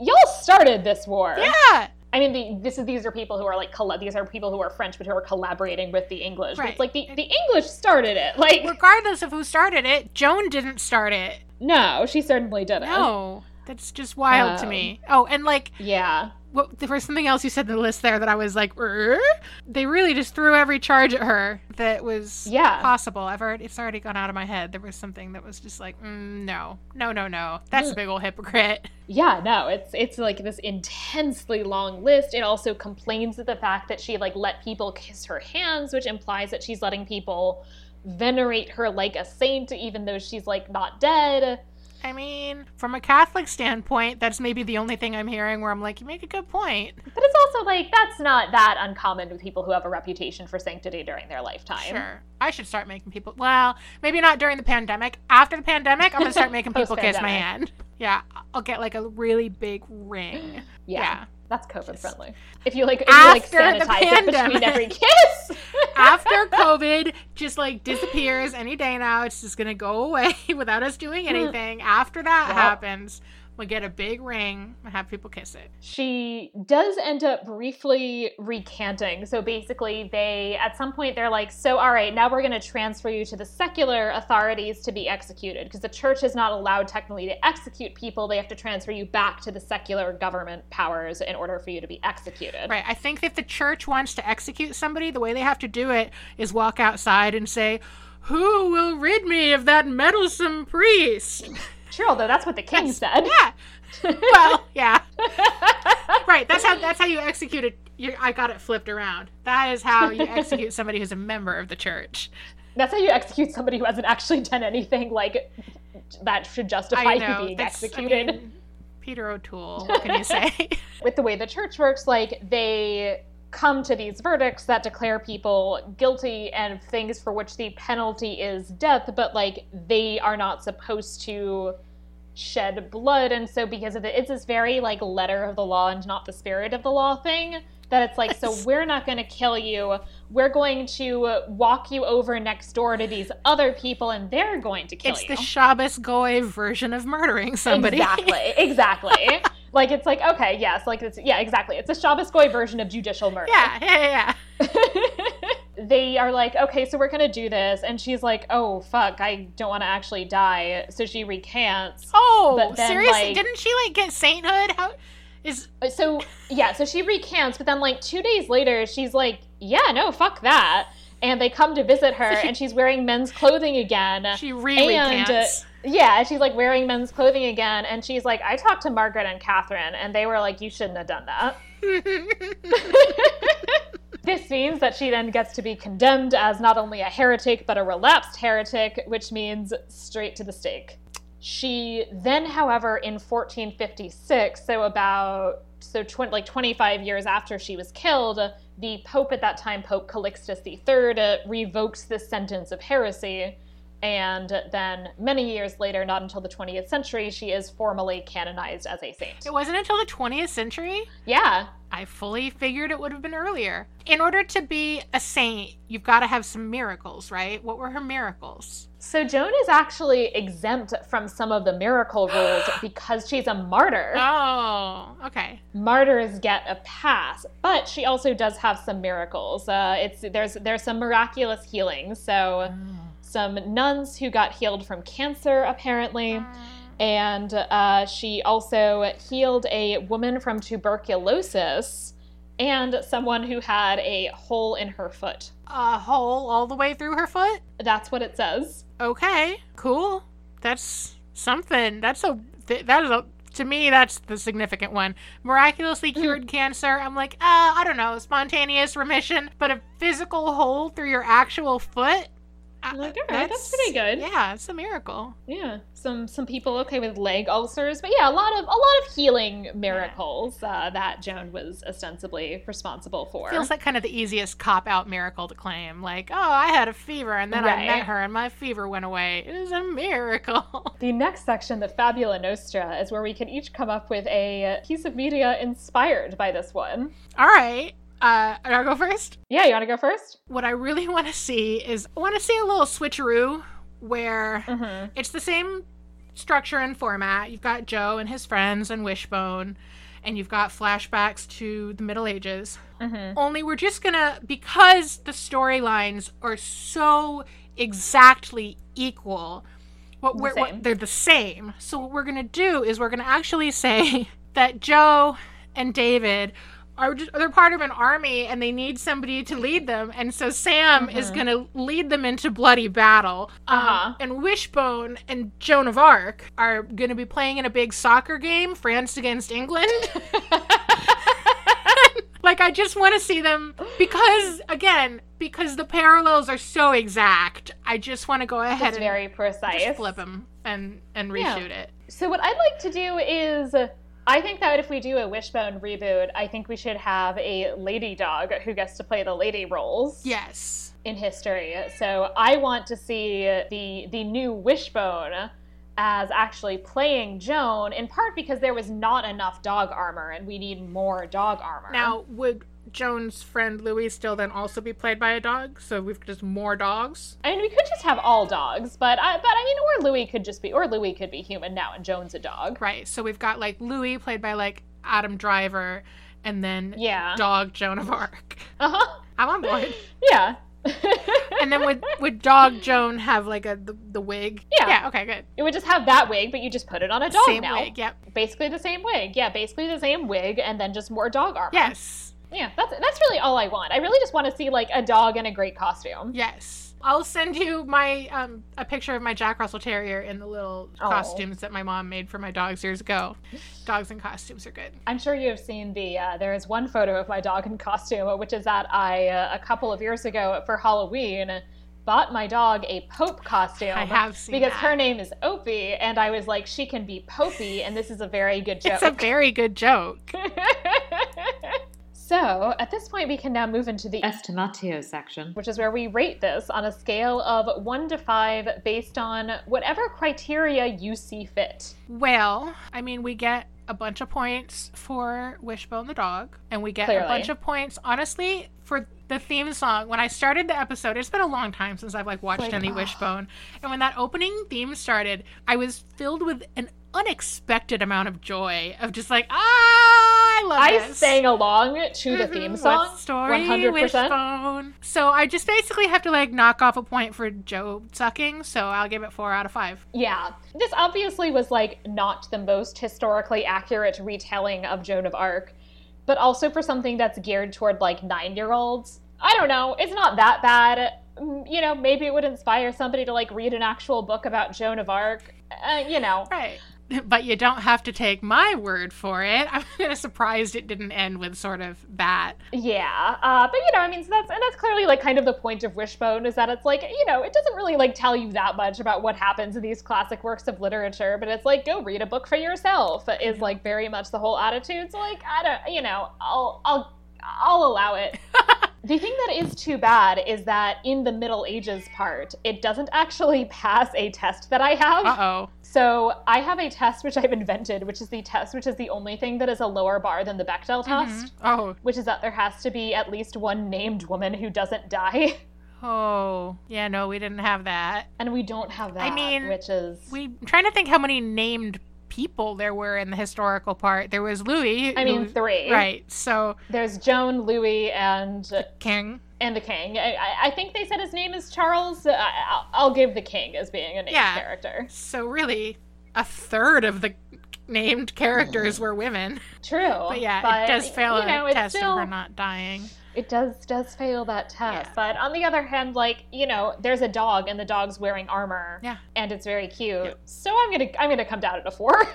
y'all started this war. Yeah. I mean, the, this is these are people who are like these are people who are French but who are collaborating with the English. Right. It's like the the English started it. Like Regardless of who started it, Joan didn't start it. no, she certainly didn't. No. That's just wild to Um, me. Oh, and like Yeah. what, there was something else you said in the list there that I was like, "Er?" they really just threw every charge at her that was Yeah. possible. I've already, it's already gone out of my head. There was something that was just like, mm, no, no, no, no. That's a big old hypocrite. Yeah, no, it's it's like this intensely long list. It also complains of the fact that she like let people kiss her hands, which implies that she's letting people venerate her like a saint, even though she's like not dead. I mean, from a Catholic standpoint, that's maybe the only thing I'm hearing where I'm like, you make a good point. But it's also like that's not that uncommon with people who have a reputation for sanctity during their lifetime. Sure. I should start making people, well, maybe not during the pandemic. After the pandemic, I'm going to start making people kiss my hand. Yeah, I'll get like a really big ring. Yeah. Yeah. That's COVID friendly. If you like, if you like After the sanitize it between pandemic. every kiss. After COVID just like disappears any day now, it's just going to go away without us doing anything. After that Yep. happens, we get a big ring and have people kiss it. she does end up briefly recanting. So basically, they at some point they're like, "So all right, now we're going to transfer you to the secular authorities to be executed because the church is not allowed technically to execute people. They have to transfer you back to the secular government powers in order for you to be executed." Right. I think if the church wants to execute somebody, the way they have to do it is walk outside and say, Who will rid me of that meddlesome priest? Sure, although that's what the king said. Yeah. Well, yeah. Right. That's how that's how you execute it. I got it flipped around. That is how you execute somebody who's a member of the church. That's how you execute somebody who hasn't actually done anything like that should justify I you being that's- I executed. mean, Peter O'Toole. What can you say? with the way the church works, like they come to these verdicts that declare people guilty and things for which the penalty is death, but like they are not supposed to shed blood. And so because of it, it's this very like letter of the law and not the spirit of the law thing. That it's like, so we're not going to kill you. We're going to walk you over next door to these other people, and they're going to kill it's you. It's the Shabbos Goy version of murdering somebody. Exactly, exactly. Like it's like okay, yes, like it's yeah, exactly. It's a Shabbos Goy version of judicial murder. yeah, yeah, yeah. they are like, okay, so we're gonna do this, and she's like, oh fuck, I don't want to actually die, so she recants. Oh, But then, seriously? like- Didn't she like get sainthood? How is So yeah, so she recants, but then like two days later, she's like, yeah, no, fuck that. And they come to visit her, and she's wearing men's clothing again. she really and uh, yeah, she's like wearing men's clothing again, and she's like, I talked to Margaret and Catherine, and they were like, you shouldn't have done that. This means that she then gets to be condemned as not only a heretic, but a relapsed heretic, which means straight to the stake. She then, however, in 1456, so about so tw- like 25 years after she was killed, the Pope at that time, Pope Calixtus III, uh, revokes this sentence of heresy. And then many years later, not until the 20th century, she is formally canonized as a saint. it wasn't until the 20th century. Yeah, I fully figured it would have been earlier. In order to be a saint, you've got to have some miracles, right? What were her miracles? So Joan is actually exempt from some of the miracle rules because she's a martyr. Oh, okay. Martyrs get a pass, but she also does have some miracles. Uh, it's there's there's some miraculous healings. So some nuns who got healed from cancer apparently, and uh, she also healed a woman from tuberculosis and someone who had a hole in her foot. A hole all the way through her foot? That's what it says. Okay, cool. That's something. That's a th- that is a to me that's the significant one. Miraculously cured cancer. I'm like, uh, I don't know, spontaneous remission, but a physical hole through your actual foot. Uh, Like, all right, that's pretty good. Yeah, it's a miracle. Yeah, some some people okay with leg ulcers, but yeah, a lot of a lot of healing miracles uh, that Joan was ostensibly responsible for. Feels like kind of the easiest cop out miracle to claim. Like, oh, I had a fever and then I met her and my fever went away. It was a miracle. the next section, the Fabula Nostra, is where we can each come up with a piece of media inspired by this one. All right. Uh, I'll go first. Yeah, you want to go first? What I really want to see is I want to see a little switcheroo where Mm-hmm. it's the same structure and format. You've got Joe and his friends and Wishbone, and you've got flashbacks to the Middle Ages. Mm-hmm. Only we're just gonna, because the storylines are so exactly equal, What The we're, what- they're the same. So what we're gonna do is we're gonna actually say that Joe and David are just, they're part of an army and they need somebody to lead them, and so Sam is gonna lead them into bloody battle. Um, Uh-huh. and Wishbone and Joan of Arc are gonna be playing in a big soccer game, France against England. like I just want to see them because again because the parallels are so exact. I just want to go ahead It's and very precise. just flip them and and Yeah. reshoot it. So what I'd like to do is I think that if we do a Wishbone reboot, I think we should have a lady dog who gets to play the lady roles Yes. in history. So I want to see the the new Wishbone as actually playing Joan in part because there was not enough dog armor and we need more dog armor. Now would Joan's friend Louis still then also be played by a dog? So we've just more dogs. I mean, we could just have all dogs, but I, but I mean, or Louis could just be, or Louis could be human now, and Joan's a dog. Right. So we've got like Louis played by like Adam Driver, and then Yeah. dog Joan of Arc. Uh huh. I'm on board. Yeah. and then would would dog Joan have like a the, the wig? Yeah. Yeah. Okay. Good. it would just have that wig, but you just put it on a dog Same now. wig. Yep. Basically the same wig. Yeah, basically the same wig, and then just more dog armor. Yes. Yeah, that's that's really all I want. I really just want to see like a dog in a great costume. Yes. I'll send you my um a picture of my Jack Russell Terrier in the little Oh. costumes that my mom made for my dogs years ago. Dogs in costumes are good. I'm sure you have seen the. Uh, there is one photo of my dog in costume, which is that I uh, a couple of years ago for Halloween bought my dog a Pope costume. I have seen because that. her name is Opie, and I was like, she can be Popey, and this is a very good joke. It's a very good joke. so at this point, we can now move into the Estimatio section. which is where we rate this on a scale of one to five based on whatever criteria you see fit. Well, I mean, we get a bunch of points for Wishbone the dog, and we get Clearly. a bunch of points, honestly, for the theme song. When I started the episode, it's been a long time since I've like watched Like, any oh. Wishbone, and when that opening theme started, I was filled with an unexpected amount of joy of just like, ah, I love I this. sang along to the Mhm. theme What song. story 100%. Wishbone. So I just basically have to like knock off a point for Joe sucking. So I'll give it four out of five. Yeah. This obviously was like not the most historically accurate retelling of Joan of Arc, but also for something that's geared toward like nine year olds. I don't know. It's not that bad. Mm, You know, maybe it would inspire somebody to like read an actual book about Joan of Arc. Uh, you know. Right. But you don't have to take my word for it. I'm kind of surprised it didn't end with sort of that. Yeah, uh, but you know, I mean, so that's and that's clearly like kind of the point of Wishbone is that it's like you know, it doesn't really like tell you that much about what happens in these classic works of literature, but it's like go read a book for yourself is like very much the whole attitude. So like I don't, you know, I'll I'll I'll allow it. The thing that is too bad is that in the Middle Ages part, it doesn't actually pass a test that I have. Uh oh. So I have a test which I've invented, which is the test which is the only thing that is a lower bar than the Bechdel test Oh. which is that there has to be at least one named woman who doesn't die. Oh. Yeah, no, we didn't have that. And we don't have that, I mean, which is. We I'm trying to think how many named people there were in the historical part. There was Louis. I mean, who- three. Right. So There's Joan, Louis, and King. and the king. I, I- think they said his name is Charles. I, I'll, I'll give the king as being a named Yeah. character. So really, a third of the named characters mm. were women. True. But yeah, it does fail you know, a test still, of her not dying. It does does fail that test. Yeah. But on the other hand, like you know, there's a dog and the dog's wearing armor. Yeah. And it's very cute. Yeah. So I'm gonna I'm gonna come down at a four.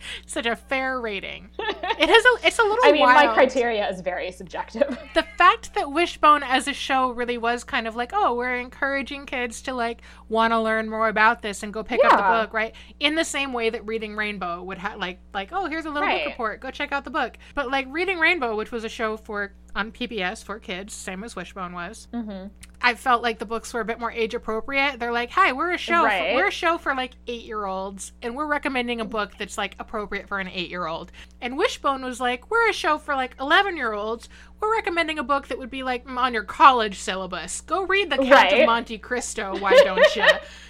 Such a fair rating. It has a. It's a little. I mean, my criteria is very subjective. the fact that Wishbone as a show really was kind of like, oh, we're encouraging kids to like want to learn more about this and go pick up the book, right? In the same way that Reading Rainbow would have like like, oh, here's a little Right. book report, go check out the book. But like Reading Rainbow, which was a show for on PBS for kids, same as Wishbone was. mm-hmm. I felt like the books were a bit more age appropriate. They're like, "Hi, we're a show. Right. For, we're a show for like eight year olds, and we're recommending a book that's like appropriate for an eight year old." And Wishbone was like, "We're a show for like eleven year olds. We're recommending a book that would be like on your college syllabus. Go read The Count Right. of Monte Cristo. Why don't you?"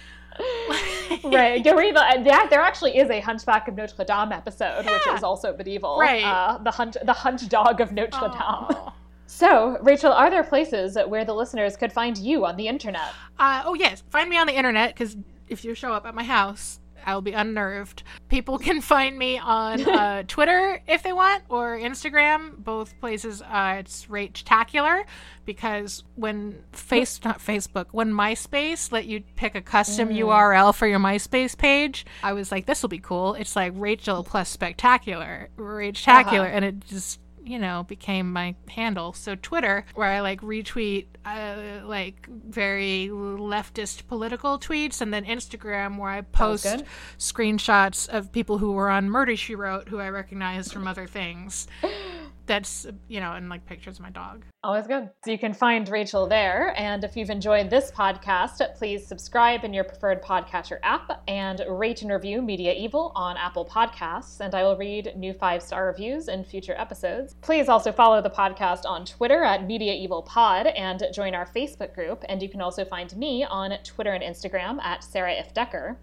right. Go read the. Yeah, there actually is a Hunchback of Notre Dame episode, which is also medieval. Right. Uh, the hunch, the hunch dog of Notre Dame. So, Rachel, are there places where the listeners could find you on the internet? Uh, oh yes, find me on the internet because if you show up at my house, I'll be unnerved. People can find me on uh, Twitter if they want or Instagram. Both places, uh, it's Rachtacular because when face not Facebook, when MySpace let you pick a custom mm. URL for your MySpace page, I was like, this will be cool. It's like Rachel plus Spectacular, Rachtacular, uh-huh. and it just you know, became my handle. So Twitter, where I like retweet uh, like very leftist political tweets, and then Instagram, where I post screenshots of people who were on Murder She Wrote, who I recognize from other things. that's you know and like pictures of my dog. Always good. So you can find rachel there. And if you've enjoyed this podcast please subscribe in your preferred podcatcher app and rate and review media evil on apple podcasts. And i will read new five star reviews in future episodes. Please also follow the podcast on twitter at media evil pod and join our facebook group. And you can also find me on twitter and instagram at Sarah Ifft Decker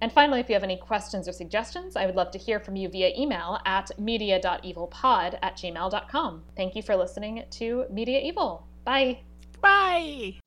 and finally, if you have any questions or suggestions, I would love to hear from you via email at media.evilpod at gmail.com. Thank you for listening to Media Evil. Bye. Bye.